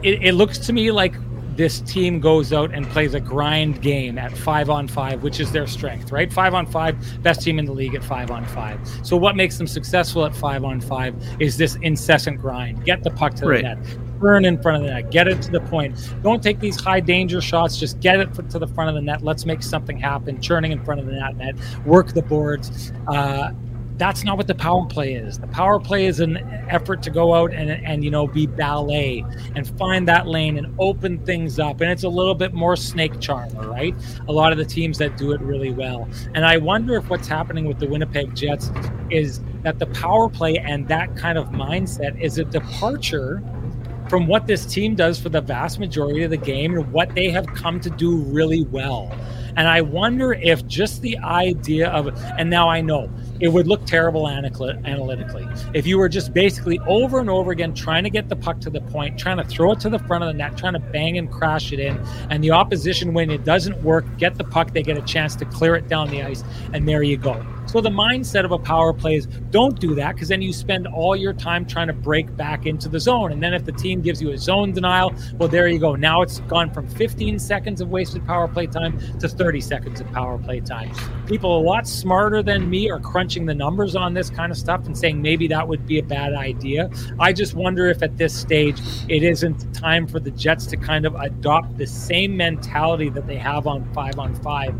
it, it looks to me like this team goes out and plays a grind game at five on five, which is their strength, right? Five on five, best team in the league at five on five. So, what makes them successful at five on five is this incessant grind. Get the puck to right. the net, turn in front of the net, get it to the point. Don't take these high danger shots. Just get it to the front of the net. Let's make something happen. Churning in front of the net, net work the boards. Uh, that's not what the power play is. The power play is an effort to go out and and you know be ballet and find that lane and open things up. And it's a little bit more snake charmer, right? A lot of the teams that do it really well. And I wonder if what's happening with the Winnipeg Jets is that the power play and that kind of mindset is a departure from what this team does for the vast majority of the game and what they have come to do really well. And I wonder if just the idea of, and now I know it would look terrible analytically if you were just basically over and over again trying to get the puck to the point, trying to throw it to the front of the net, trying to bang and crash it in, and the opposition, when it doesn't work, get the puck, they get a chance to clear it down the ice, and there you go. So the mindset of a power play is don't do that because then you spend all your time trying to break back into the zone. And then if the team gives you a zone denial, well, there you go. Now it's gone from 15 seconds of wasted power play time to 30 seconds of power play time. People a lot smarter than me are crunching the numbers on this kind of stuff and saying maybe that would be a bad idea. I just wonder if at this stage it isn't time for the Jets to kind of adopt the same mentality that they have on five on five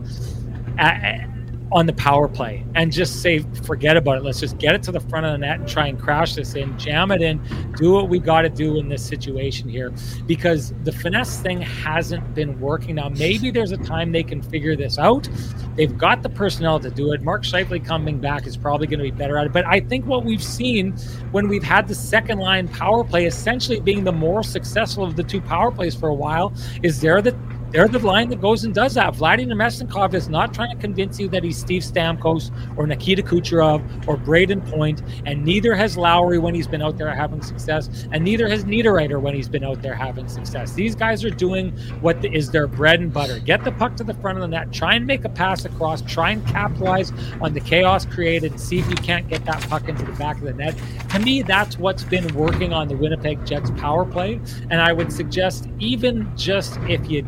on the power play and just say, forget about it. Let's just get it to the front of the net and try and crash this in, jam it in, do what we got to do in this situation here because the finesse thing hasn't been working. Now, maybe there's a time they can figure this out. They've got the personnel to do it. Mark Scheifele coming back is probably going to be better at it. But I think what we've seen when we've had the second line power play essentially being the more successful of the two power plays for a while is they're the they're the line that goes and does that. Vladimir Namestnikov is not trying to convince you that he's Steve Stamkos or Nikita Kucherov or Brayden Point, and neither has Lowry when he's been out there having success, and neither has Niederreiter when he's been out there having success. These guys are doing what is their bread and butter. Get the puck to the front of the net, try and make a pass across, try and capitalize on the chaos created, see if you can't get that puck into the back of the net. To me, that's what's been working on the Winnipeg Jets power play, and I would suggest even just if you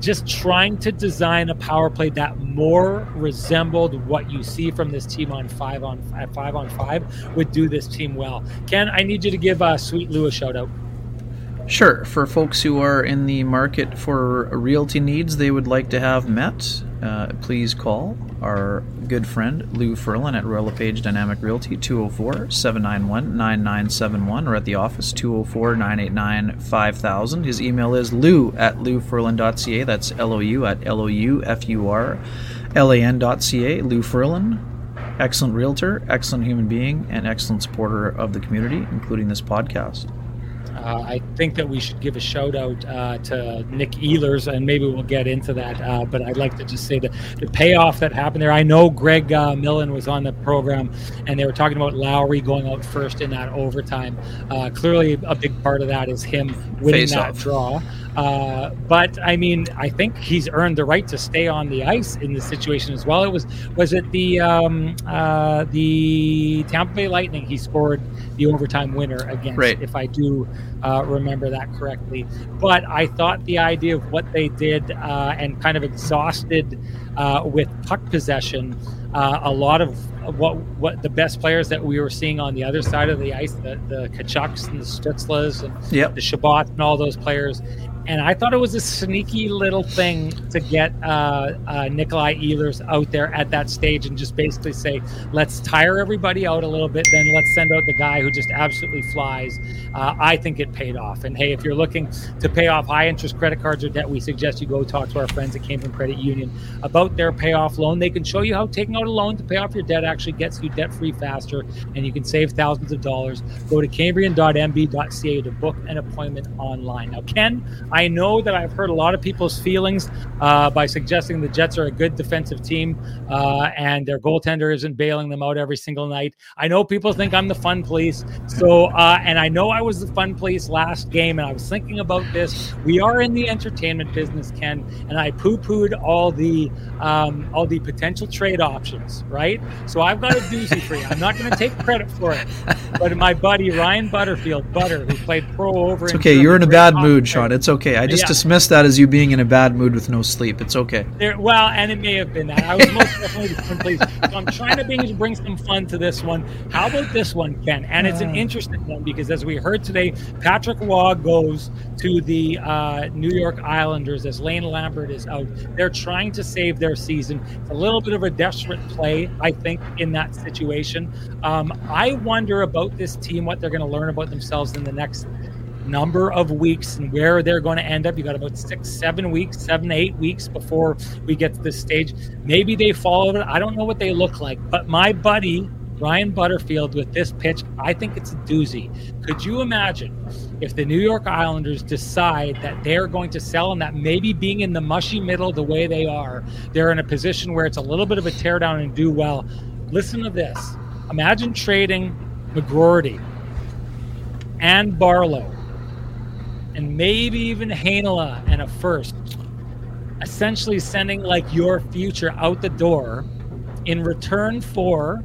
just trying to design a power play that more resembled what you see from this team on five on at five on five would do this team well. Ken, I need you to give uh, Sweet Lou a shout out. Sure. For folks who are in the market for realty needs they would like to have met, uh, please call our good friend Lou Furlan at Royal LePage Dynamic Realty 204 791 9971 or at the office 204 989 5000. His email is lou at loufurlan.ca. That's L O U at L O U F U R L A N.ca. Lou Furlan. Excellent realtor, excellent human being, and excellent supporter of the community, including this podcast. Uh, I think that we should give a shout out uh, to Nik Ehlers, and maybe we'll get into that. Uh, but I'd like to just say the, the payoff that happened there. I know Greg uh, Millen was on the program, and they were talking about Lowry going out first in that overtime. Uh, clearly, a big part of that is him winning Face that off. draw. Uh, but I mean, I think he's earned the right to stay on the ice in this situation as well. It was was it the um, uh, the Tampa Bay Lightning? He scored the overtime winner against, right. if I do uh, remember that correctly. But I thought the idea of what they did uh, and kind of exhausted uh, with puck possession. Uh, a lot of what what the best players that we were seeing on the other side of the ice, the, the Tkachuks and the Stutzles and yep. the Chabot and all those players, and I thought it was a sneaky little thing to get uh, uh, Nikolai Ehlers out there at that stage and just basically say, let's tire everybody out a little bit, then let's send out the guy who just absolutely flies. Uh, I think it paid off. And hey, if you're looking to pay off high interest credit cards or debt, we suggest you go talk to our friends at Cambrian Credit Union about their payoff loan. They can show you how taking out a loan to pay off your debt actually gets you debt free faster and you can save thousands of dollars. Go to cambrian.mb.ca to book an appointment online. Now, Ken, I know that I've hurt a lot of people's feelings uh, by suggesting the Jets are a good defensive team uh, and their goaltender isn't bailing them out every single night. I know people think I'm the fun police. So, uh, and I know I was the fun police last game, and I was thinking about this. We are in the entertainment business, Ken, and I poo-pooed all the um, all the potential trade options, right? So I've got a doozy for you. I'm not going to take credit for it, but my buddy Ryan Butterfield, Butter, who played pro over. It's okay. You're in a bad mood, Sean. It's okay. I just yeah. dismissed that as you being in a bad mood with no sleep. It's okay. There, well, and it may have been that. I was most definitely the fun please. So I'm trying to bring, bring some fun to this one. How about this one, Ken? And it's an uh. interesting one because as we heard today, Patrick Roy goes to the uh, New York Islanders as Lane Lambert is out. They're trying to save their season. It's a little bit of a desperate play, I think, in that situation. Um, I wonder about this team, what they're going to learn about themselves in the next number of weeks and where they're going to end up. You got about six, seven weeks, seven, eight weeks before we get to this stage. Maybe they follow it. I don't know what they look like, but my buddy Ryan Butterfield with this pitch, I think it's a doozy. Could you imagine if the New York Islanders decide that they're going to sell and that maybe being in the mushy middle the way they are, they're in a position where it's a little bit of a teardown and do well? Listen to this. Imagine trading McGroarty and Barlow and maybe even Heinola and a first, essentially sending like your future out the door in return for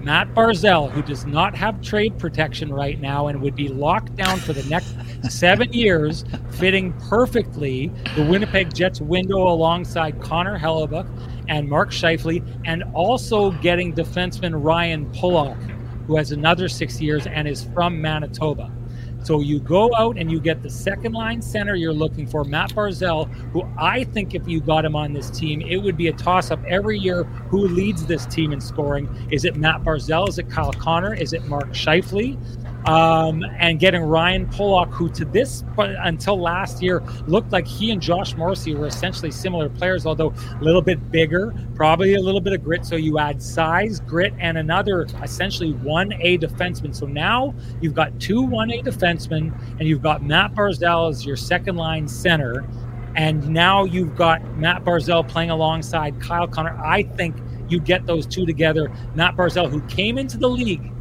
Matt Barzal, who does not have trade protection right now and would be locked down for the next [laughs] seven years, fitting perfectly the Winnipeg Jets window alongside Connor Hellebuyck and Mark Scheifele, and also getting defenseman Ryan Pulock, who has another six years and is from Manitoba. So you go out and you get the second line center you're looking for, Matt Barzal, who I think if you got him on this team, it would be a toss up every year who leads this team in scoring. Is it Matt Barzal? Is it Kyle Connor? Is it Mark Scheifele? Um, and getting Ryan Pulock, who to this until last year looked like he and Josh Morrissey were essentially similar players, although a little bit bigger, probably a little bit of grit. So you add size, grit, and another essentially one A defenseman. So now you've got two one A defensemen, and you've got Matt Barzal as your second line center. and now you've got Matt Barzal playing alongside Kyle Connor. I think you get those two together. Matt Barzal, who came into the league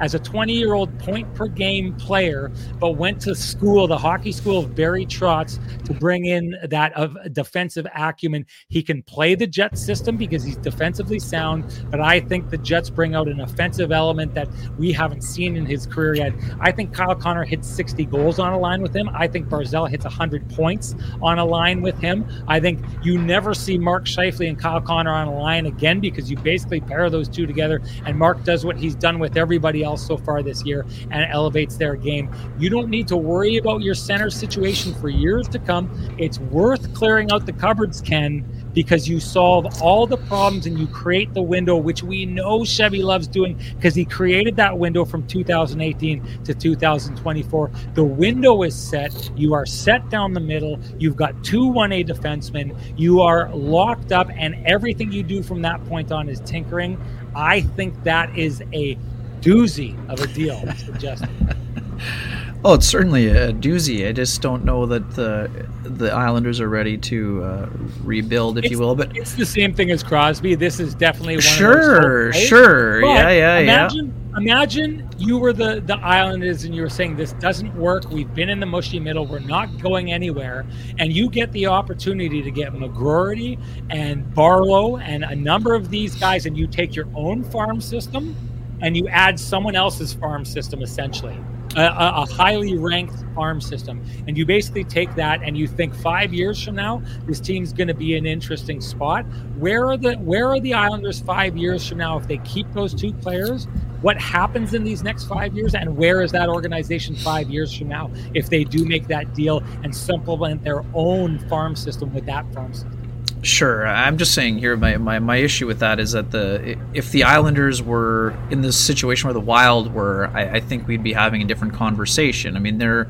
as a 20 year old point per game player, but went to school, the hockey school of Barry Trotz, to bring in that of defensive acumen. He can play the Jets system because he's defensively sound, but I think the Jets bring out an offensive element that we haven't seen in his career yet. I think Kyle Connor hits 60 goals on a line with him. I think Barzal hits 100 points on a line with him. I think you never see Mark Scheifele and Kyle Connor on a line again because you basically pair those two together, and Mark does what he's done with everybody so far this year and elevates their game. You don't need to worry about your center situation for years to come. It's worth clearing out the cupboards, Ken, because you solve all the problems and you create the window, which we know Chevy loves doing because he created that window from 2018 to 2024. The window is set. You are set down the middle. You've got two 1A defensemen. You are locked up, and everything you do from that point on is tinkering. I think that is a doozy of a deal. [laughs] Oh, it's certainly a doozy. I just don't know that the the Islanders are ready to uh, rebuild, if it's, you will. But it's the same thing as Crosby. This is definitely one sure, sure, yeah, yeah, imagine, yeah. Imagine you were the the Islanders and you were saying this doesn't work. We've been in the mushy middle. We're not going anywhere, and you get the opportunity to get McGroarty and Barlow and a number of these guys, and you take your own farm system and you add someone else's farm system essentially a, a, highly ranked farm system. And you basically take that and you think five years from now this team's going to be an interesting spot. Where are the where are the islanders five years from now if they keep those two players? What happens in these next five years? And where is that organization five years from now if they do make that deal and supplement their own farm system with that farm system Sure, I'm just saying here. My, my, my issue with that is that the if the Islanders were in this situation where the Wild were, I, I think we'd be having a different conversation. I mean, they're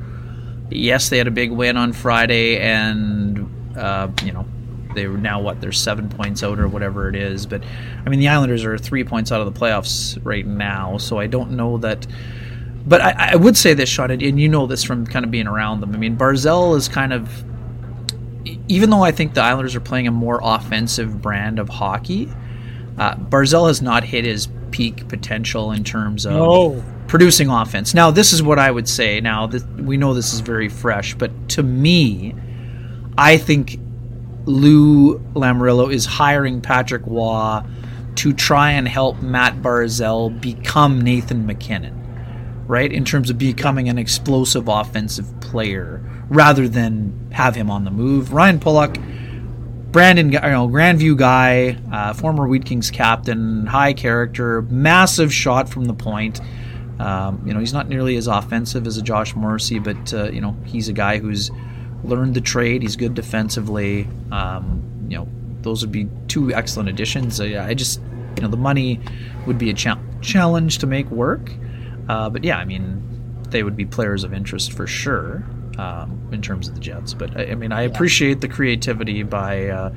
yes, they had a big win on Friday, and uh, you know they were now what they're seven points out or whatever it is. But I mean, the Islanders are three points out of the playoffs right now, so I don't know that. But I, I would say this, Sean, and you know this from kind of being around them. I mean, Barzal is kind of even though I think the Islanders are playing a more offensive brand of hockey, uh, Barzal has not hit his peak potential in terms of no. producing offense. Now, this is what I would say. Now, we know this is very fresh, but to me, I think Lou Lamoriello is hiring Patrick Roy to try and help Matt Barzal become Nathan MacKinnon, right? In terms of becoming an explosive offensive player rather than have him on the move. Ryan Pulock, Brandon, you know, Grandview guy, uh, former Wheat Kings captain, high character, massive shot from the point. Um, you know, he's not nearly as offensive as a Josh Morrissey, but uh, you know, he's a guy who's learned the trade. He's good defensively. Um, you know, those would be two excellent additions. Uh, I just, you know, the money would be a cha- challenge to make work. Uh, but yeah, I mean, they would be players of interest for sure um, in terms of the Jets. But I, I mean, I yeah. appreciate the creativity by uh,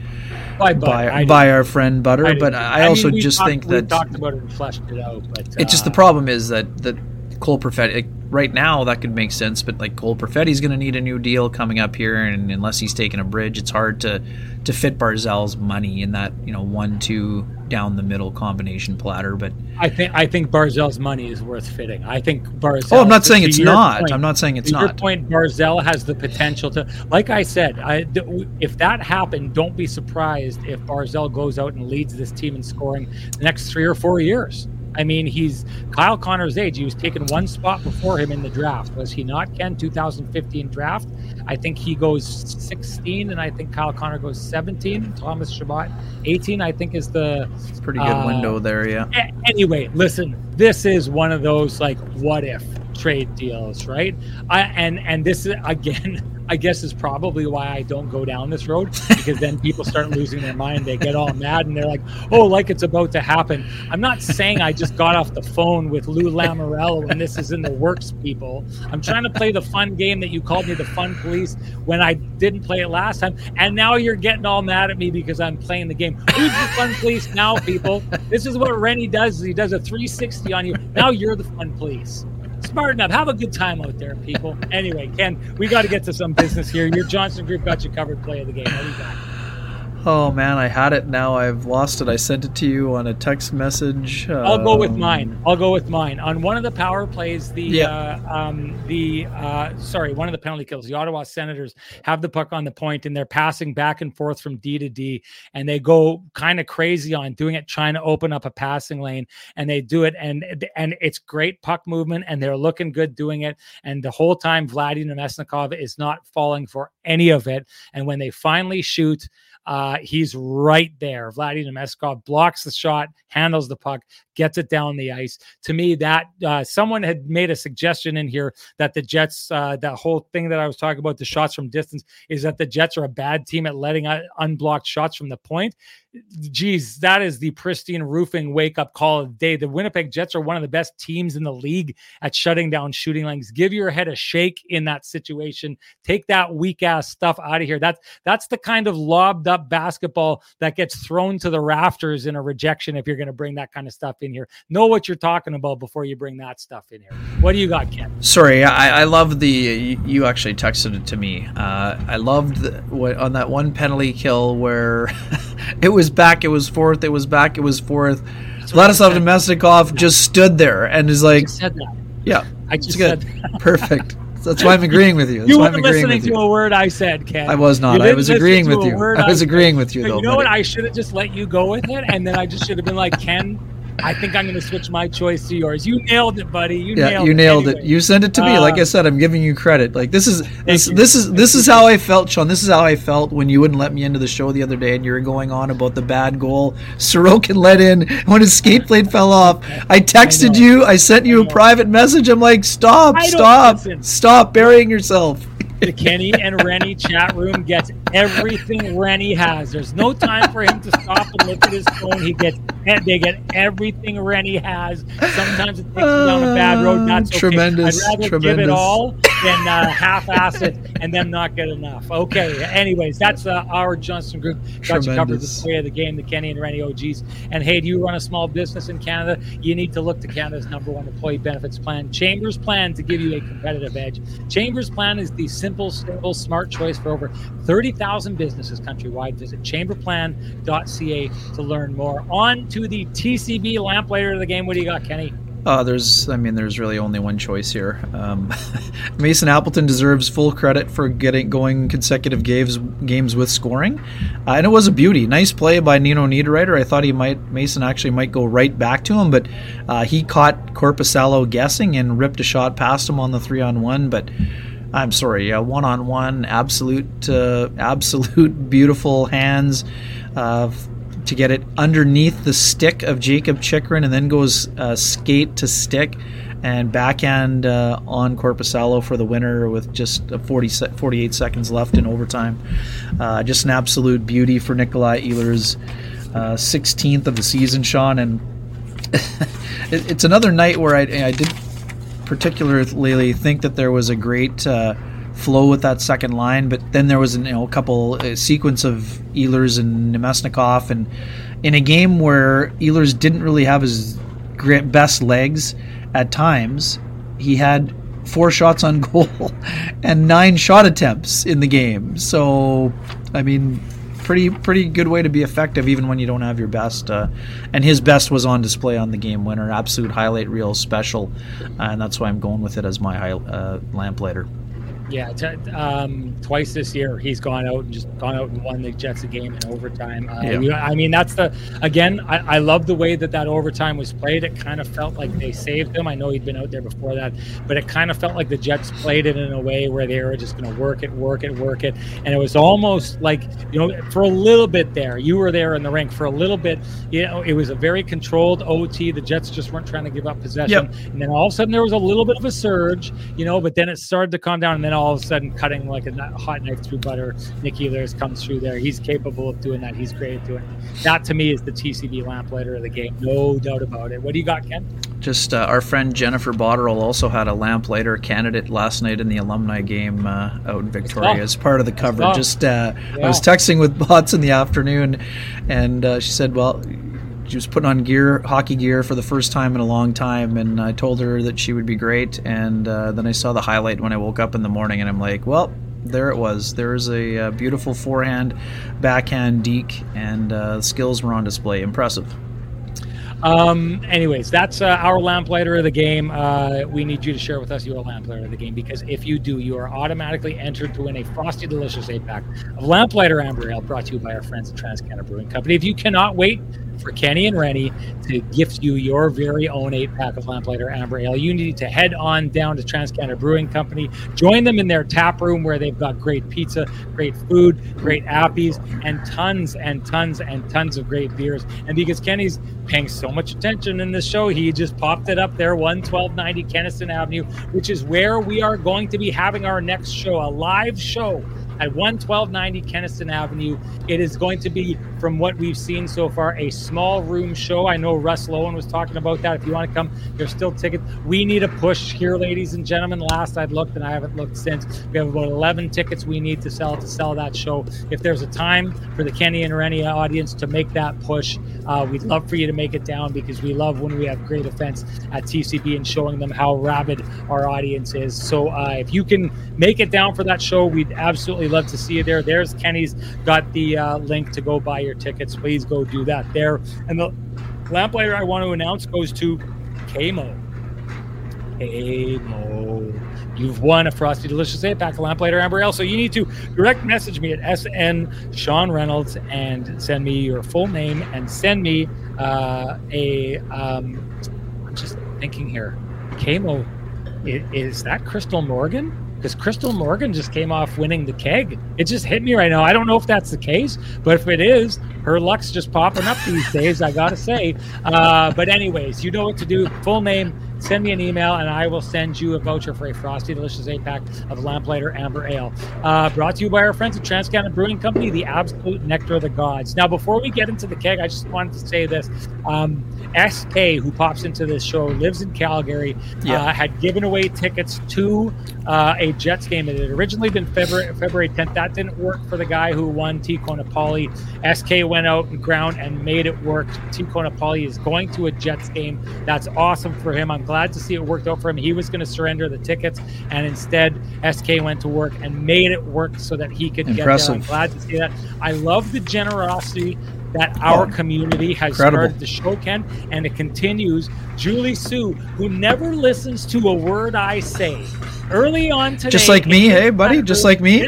by by, by our friend Butter. I but I, I also mean, just talked, think that talked about it and fleshed it out. But uh, it's just the problem is that that Cole Perfetti. Like, right now, that could make sense, but like Cole Perfetti's going to need a new deal coming up here, and unless he's taking a bridge, it's hard to to fit Barzal's money in that you know one two down the middle combination platter. But I think I think Barzal's money is worth fitting. I think Barzal. Oh, I'm not saying it's not. Point, I'm not saying it's not. Your point, Barzal has the potential to. Like I said, I, if that happened, don't be surprised if Barzal goes out and leads this team in scoring the next three or four years. I mean, he's Kyle Connor's age. He was taken one spot before him in the draft. Was he not, Ken? 2015 draft. I think he goes 16, and I think Kyle Connor goes 17. Thomas Chabot 18. I think is the pretty good uh, window there. Yeah. A- anyway, listen. This is one of those like what if trade deals, right? I and and this is again. [laughs] I guess is probably why I don't go down this road [laughs] because then people start losing their mind. They get all mad and they're like, "Oh, like it's about to happen." I'm not saying I just got off the phone with Lou Lamoriello and this is in the works, people. I'm trying to play the fun game that you called me the fun police when I didn't play it last time, and now you're getting all mad at me because I'm playing the game. Who's the fun police now, people? This is what Rennie does. He does a 360 on you. Now you're the fun police. Smarten up. Have a good time out there, people. anyway, Ken, we got to get to some business here. Your Johnson Group got you covered. Play of the game. What do you got? Oh man, I had it. Now I've lost it. I sent it to you on a text message. I'll go with mine. I'll go with mine. On one of the power plays, the yeah. uh, um, the uh, sorry, one of the penalty kills. The Ottawa Senators have the puck on the point, and they're passing back and forth from D to D, and they go kind of crazy on doing it, trying to open up a passing lane, and they do it, and and it's great puck movement, and they're looking good doing it, and the whole time Vladimir Namestnikov is not falling for any of it, and when they finally shoot. Uh, he's right there. Vladimir Namestnikov blocks the shot, handles the puck, gets it down the ice. To me, that uh, someone had made a suggestion in here that the Jets, uh, that whole thing that I was talking about, the shots from distance, is that the Jets are a bad team at letting unblocked shots from the point geez, that is the pristine roofing wake up call of the day. The Winnipeg Jets are one of the best teams in the league at shutting down shooting lanes. Give your head a shake in that situation. Take that weak ass stuff out of here. That's that's the kind of lobbed up basketball that gets thrown to the rafters in a rejection if you're going to bring that kind of stuff in here. Know what you're talking about before you bring that stuff in here. What do you got, Ken? Sorry, I, I love the. You actually texted it to me. Uh, I loved the, what, on that one penalty kill where [laughs] it was back, it was fourth, it was back, it was fourth. Vladislav Namestnikov just stood there and is like, "Yeah, I just good, [laughs] perfect." That's why I'm [laughs] agreeing with you. That's you why I'm agreeing listening to a word I said, Ken. I was not. I was agreeing with you. I was agreeing with you, though. You know what? I should have just let you go with it, and then I just should have been like, Ken, I think I'm going to switch my choice to yours. You nailed it, buddy. You yeah, nailed you nailed it. it. You sent it to me. Uh, like I said, I'm giving you credit. Like this is this, this is this is how I felt, Sean. This is how I felt when you wouldn't let me into the show the other day, and you were going on about the bad goal Sorokin [laughs] let in when his skate blade fell off. I texted I you. I sent you a private message. I'm like, stop, stop, stop burying yourself the Kenny and Rennie chat room gets everything Rennie has. There's no time for him to stop and look at his phone. He gets they get everything Rennie has. Sometimes it takes uh, down a bad road. That's okay. Tremendous. I'd rather tremendous. give it all than uh, half-ass it and then not get enough. Okay. Anyways, that's uh, our Johnson Group. Got you covered the way of the game, the Kenny and Rennie OGs. And hey, do you run a small business in Canada? You need to look to Canada's number one employee benefits plan, Chambers Plan, to give you a competitive edge. Chambers Plan is the simple, stable, smart choice for over 30,000 businesses countrywide. Visit chamberplan.ca to learn more. On to the TCB lamplighter of the game. What do you got, Kenny? Uh, there's, I mean, there's really only one choice here. Um, [laughs] Mason Appleton deserves full credit for getting going consecutive games games with scoring, uh, and it was a beauty. Nice play by Nino Niederreiter. I thought he might Mason actually might go right back to him, but uh, he caught Korpisalo guessing and ripped a shot past him on the three on one. But I'm sorry, yeah, one on one, absolute, uh, absolute [laughs] beautiful hands. Uh, to get it underneath the stick of Jakob Chychrun and then goes uh, skate to stick and backhand uh, on Korpisalo for the winner with just 40 48 seconds left in overtime. Uh, just an absolute beauty for Nikolai Ehlers' 16th uh, of the season, Sean. And [laughs] it, it's another night where I, I did particularly think that there was a great uh, flow with that second line. But then there was you know a couple a sequence of Ehlers and Namestnikov, and in a game where Ehlers didn't really have his best legs at times, he had four shots on goal [laughs] and nine shot attempts in the game. So, I mean, pretty pretty good way to be effective even when you don't have your best. Uh, and his best was on display on the game winner, absolute highlight reel special, and that's why I'm going with it as my high, uh, lamplighter. Yeah, t- um, twice this year he's gone out and just gone out and won the Jets a game in overtime. Uh, yeah. I mean, that's the again. I, I love the way that that overtime was played. It kind of felt like they saved him. I know he'd been out there before that, but it kind of felt like the Jets played it in a way where they were just going to work it, work it, work it, and it was almost like you know, for a little bit there, you were there in the rink for a little bit. You know, it was a very controlled OT. The Jets just weren't trying to give up possession, yep. and then all of a sudden there was a little bit of a surge. You know, but then it started to calm down, and then all all of a sudden cutting like a hot knife through butter. Nik Ehlers comes through there. He's capable of doing that. He's great at doing it. That to me is the TCB lamplighter of the game. No doubt about it. What do you got, Ken? Just uh, our friend Jennifer Botterill also had a lamplighter candidate last night in the alumni game uh, out in Victoria as part of the coverage. Just uh, yeah. I was texting with [laughs] Bots in the afternoon, and uh, she said, "Well." She was putting on gear, hockey gear, for the first time in a long time, and I told her that she would be great. And uh, then I saw the highlight when I woke up in the morning, and I'm like, well, there it was. There's a, a uh, beautiful forehand, backhand deke, and uh, skills were on display. Impressive. Um, anyways, that's uh, our lamplighter of the game. Uh, we need you to share with us your lamplighter of the game because if you do, you are automatically entered to win a Frosty Delicious 8 pack of Lamplighter Amber Ale brought to you by our friends at Transcanada Brewing Company. If you cannot wait for Kenny and Rennie to gift you your very own eight pack of Lamplighter Amber Ale, you need to head on down to Transcanada Brewing Company. Join them in their tap room where they've got great pizza, great food, great appies, and tons and tons and tons of great beers. And because Kenny's paying so much attention in this show, he just popped it up there, 11290 Kenaston Avenue, which is where we are going to be having our next show, a live show at 11290 Kenaston Avenue. It is going to be, from what we've seen so far, a small room show. I know Russ Lowen was talking about that. If you want to come, there's still tickets. We need a push here, ladies and gentlemen. Last I'd looked, and I haven't looked since. We have about 11 tickets we need to sell to sell that show. If there's a time for the Kenny and Renny audience to make that push, uh, we'd love for you to make it down because we love when we have great events at TCB and showing them how rabid our audience is. So uh, if you can make it down for that show, we'd absolutely love to see you there. There's Kenny's got the uh, link to go buy your tickets. Please go do that there. And the lamplighter I want to announce goes to KMO. KMO. You've won a Frosty Delicious 8 pack of Lamplighter Amber Ale. So you need to direct message me at SN Sean Reynolds and send me your full name and send me uh, a. Um, I'm just thinking here. KMO. Is that Crystal Morgan? Because Crystal Morgan just came off winning the keg. It just hit me right now. I don't know if that's the case, but if it is, her luck's just popping up these days. I gotta say. Uh, but anyways, you know what to do. Full name. Send me an email and I will send you a voucher for a frosty, delicious eight pack of Lamplighter Amber Ale. Uh, brought to you by our friends at Transcanada Brewing Company, the absolute nectar of the gods. Now, before we get into the keg, I just wanted to say this. Um, SK, who pops into this show, lives in Calgary, yeah. uh, had given away tickets to uh, a Jets game. It had originally been February, February 10th. That didn't work for the guy who won Tico Napoli. SK went out and ground and made it work. Tico Napoli is going to a Jets game. That's awesome for him. I'm glad to see it worked out for him. He was going to surrender the tickets, and instead, SK went to work and made it work so that he could Impressive. get there. I'm glad to see that. I love the generosity that our oh, community has incredible. started to show Ken, and it continues. Julie Sue, who never listens to a word I say, early on today, just like me, hey buddy, just like me,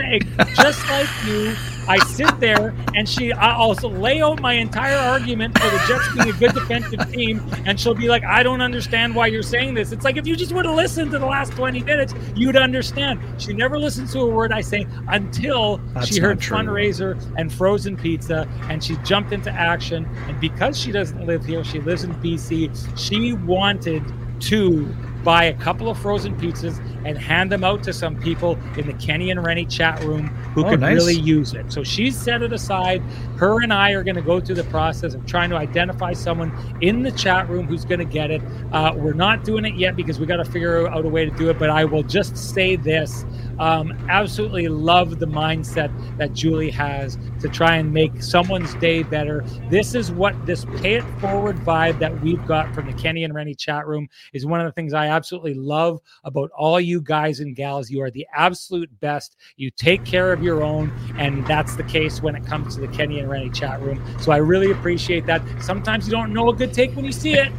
just like you I sit there and she, I also lay out my entire argument for the Jets being a good defensive team, and she'll be like, "I don't understand why you're saying this." It's like if you just would have listened to the last 20 minutes, you'd understand. She never listens to a word I say until That's she heard fundraiser and frozen pizza, and she jumped into action. And because she doesn't live here, she lives in BC. She wanted to buy a couple of frozen pizzas and hand them out to some people in the Kenny and Renny chat room who oh, could nice. really use it. So she's set it aside. Her and I are going to go through the process of trying to identify someone in the chat room who's going to get it. Uh, we're not doing it yet because we got to figure out a way to do it. But I will just say this um, absolutely love the mindset that Julie has to try and make someone's day better. This is what this pay it forward vibe that we've got from the Kenny and Renny chat room is one of the things I absolutely love about all you guys and gals. You are the absolute best. You take care of your own, and that's the case when it comes to the Kenny and Renny chat room. So I really appreciate that. Sometimes you don't know a good take when you see it.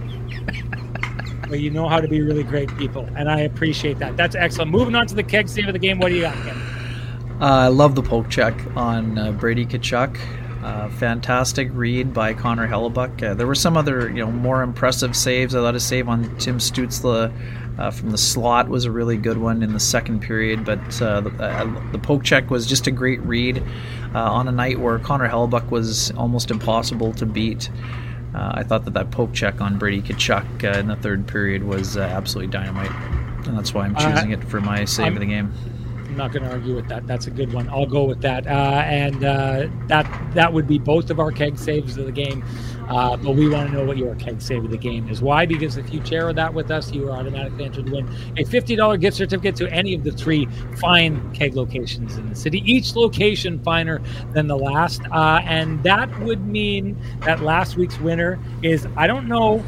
[laughs] but you know how to be really great people, and I appreciate that. That's excellent. Moving on to the keg save of the game. What do you got? Uh, I love the poke check on uh, Brady Tkachuk. Uh, fantastic read by Connor Hellebuyck. Uh, there were some other, you know, more impressive saves. I thought a save on Tim Stützle uh, from the slot was a really good one in the second period. But uh, the, uh, the, poke check was just a great read uh, on a night where Connor Hellebuyck was almost impossible to beat. I thought that that poke check on Brady Tkachuk in the third period was absolutely dynamite, and that's why I'm choosing it for my save I'm, of the game. I'm not going to argue with that. That's a good one. I'll go with that. Uh, and uh, that that would be both of our keg saves of the game. Uh, but we want to know what your keg save of the game is. Why? Because if you share that with us, you are automatically entered to win a $50 gift certificate to any of the three fine keg locations in the city. Each location finer than the last. Uh, and that would mean that last week's winner is, I don't know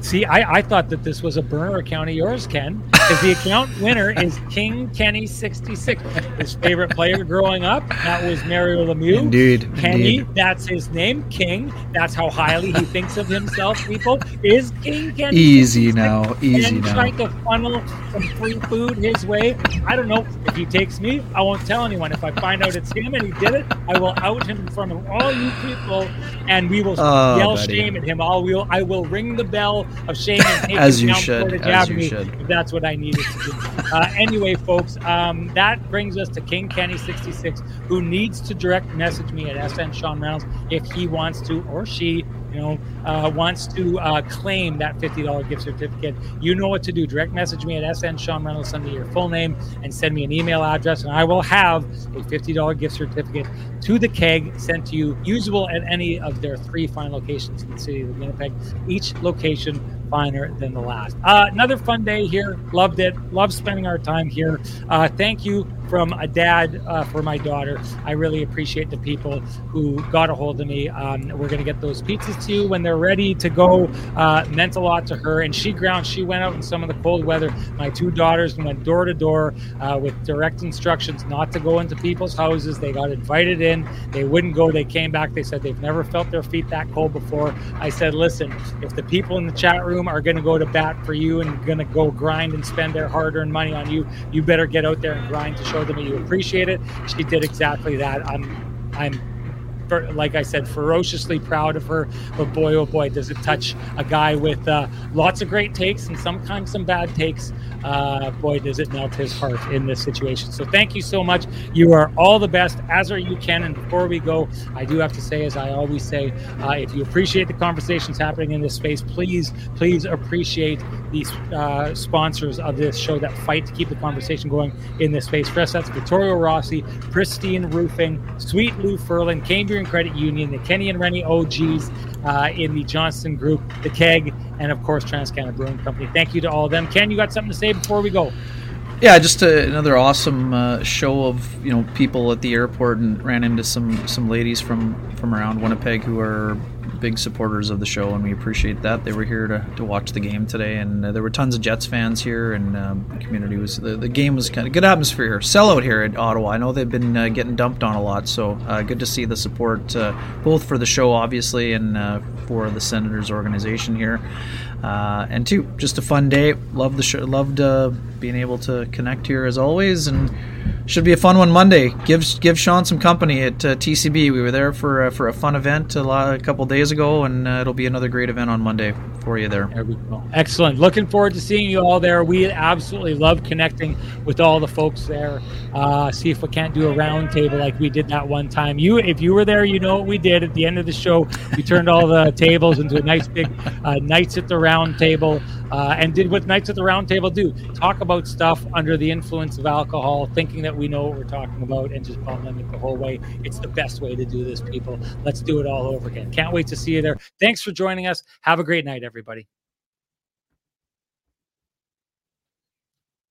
See, I, I thought that this was a burner account of yours, Ken, because the account winner is King Kenny sixty six. His favorite player growing up that was Mario Lemieux. Indeed, Kenny, indeed. that's his name, King. That's how highly he thinks of himself. People is King Kenny. Easy 66, now, easy and now. trying to funnel some free food his way. I don't know if he takes me. I won't tell anyone. If I find out it's him and he did it, I will out him in front of all you people, and we will Oh, yell buddy. shame at him. Will. I will ring the bell of shame and take As you should, as you should. if that's what I needed to do. Uh, anyway, folks, um, that brings us to King Kenny 66, who needs to direct message me at SN Sean Reynolds if he wants to, or she, you know, uh, wants to uh, claim that $50 gift certificate. You know what to do. Direct message me at SN Sean Reynolds, send me your full name, and send me an email address, and I will have a $50 gift certificate to the keg sent to you, usable at any of their three fine locations in the city of Winnipeg. Each location finer than the last. Uh, another fun day here. Loved it. Love spending our time here. Uh, thank you from a dad uh, for my daughter. I really appreciate the people who got a hold of me. Um, we're going to get those pizzas to you when they're ready to go. Uh, meant a lot to her. And she ground, she went out in some of the cold weather. My two daughters went door to door uh, with direct instructions not to go into people's houses. They got invited in. They wouldn't go. They came back. They said they've never felt their feet that cold before. I said, listen, if the people in the chat room are going to go to bat for you and going to go grind and spend their hard-earned money on you, you better get out there and grind to show them that you appreciate it. She did exactly that. I'm, I'm, like I said, ferociously proud of her. But boy, oh boy, does it touch a guy with uh, lots of great takes and sometimes some bad takes. Uh, boy, does it melt his heart in this situation. So thank you so much. You are all the best, as are you, Ken. And before we go, I do have to say, as I always say, uh, if you appreciate the conversations happening in this space, please, please appreciate these uh, sponsors of this show that fight to keep the conversation going in this space. For us, that's Vittorio Rossi, Pristine Roofing, Sweet Lou Furlan, Credit Union, the Kenny and Renny OGs uh, in the Johnston Group, the Keg, and of course, Transcanada Brewing Company. Thank you to all of them. Ken, you got something to say before we go? Yeah, just uh another awesome uh, show of you know people at the airport, and ran into some some ladies from from around Winnipeg who are big supporters of the show, and we appreciate that. They were here to, to watch the game today, and uh, there were tons of Jets fans here, and um, the community was the, the game was kind of good atmosphere here. Sellout here at Ottawa. I know they've been uh, getting dumped on a lot, so uh, good to see the support uh, both for the show, obviously, and uh, for the Senators organization here. And two, just a fun day. Love the show. Loved being able to connect here as always, and should be a fun one Monday. Give give Sean some company at uh, TCB. We were there for uh, for a fun event a, lot, a couple days ago, and uh, it'll be another great event on Monday for you there. There. Excellent. Looking forward to seeing you all there. We absolutely love connecting with all the folks there. Uh, see if we can't do a round table like we did that one time. You, if you were there, you know what we did at the end of the show. We turned all the [laughs] tables into a nice big uh, Knights at the Round Table, uh, and did what Knights at the Round Table do: talk about stuff under the influence of alcohol, thinking that we know what we're talking about, and just bumbling it the whole way. It's the best way to do this, people. Let's do it all over again. Can't wait to see you there. Thanks for joining us. Have a great night, everybody.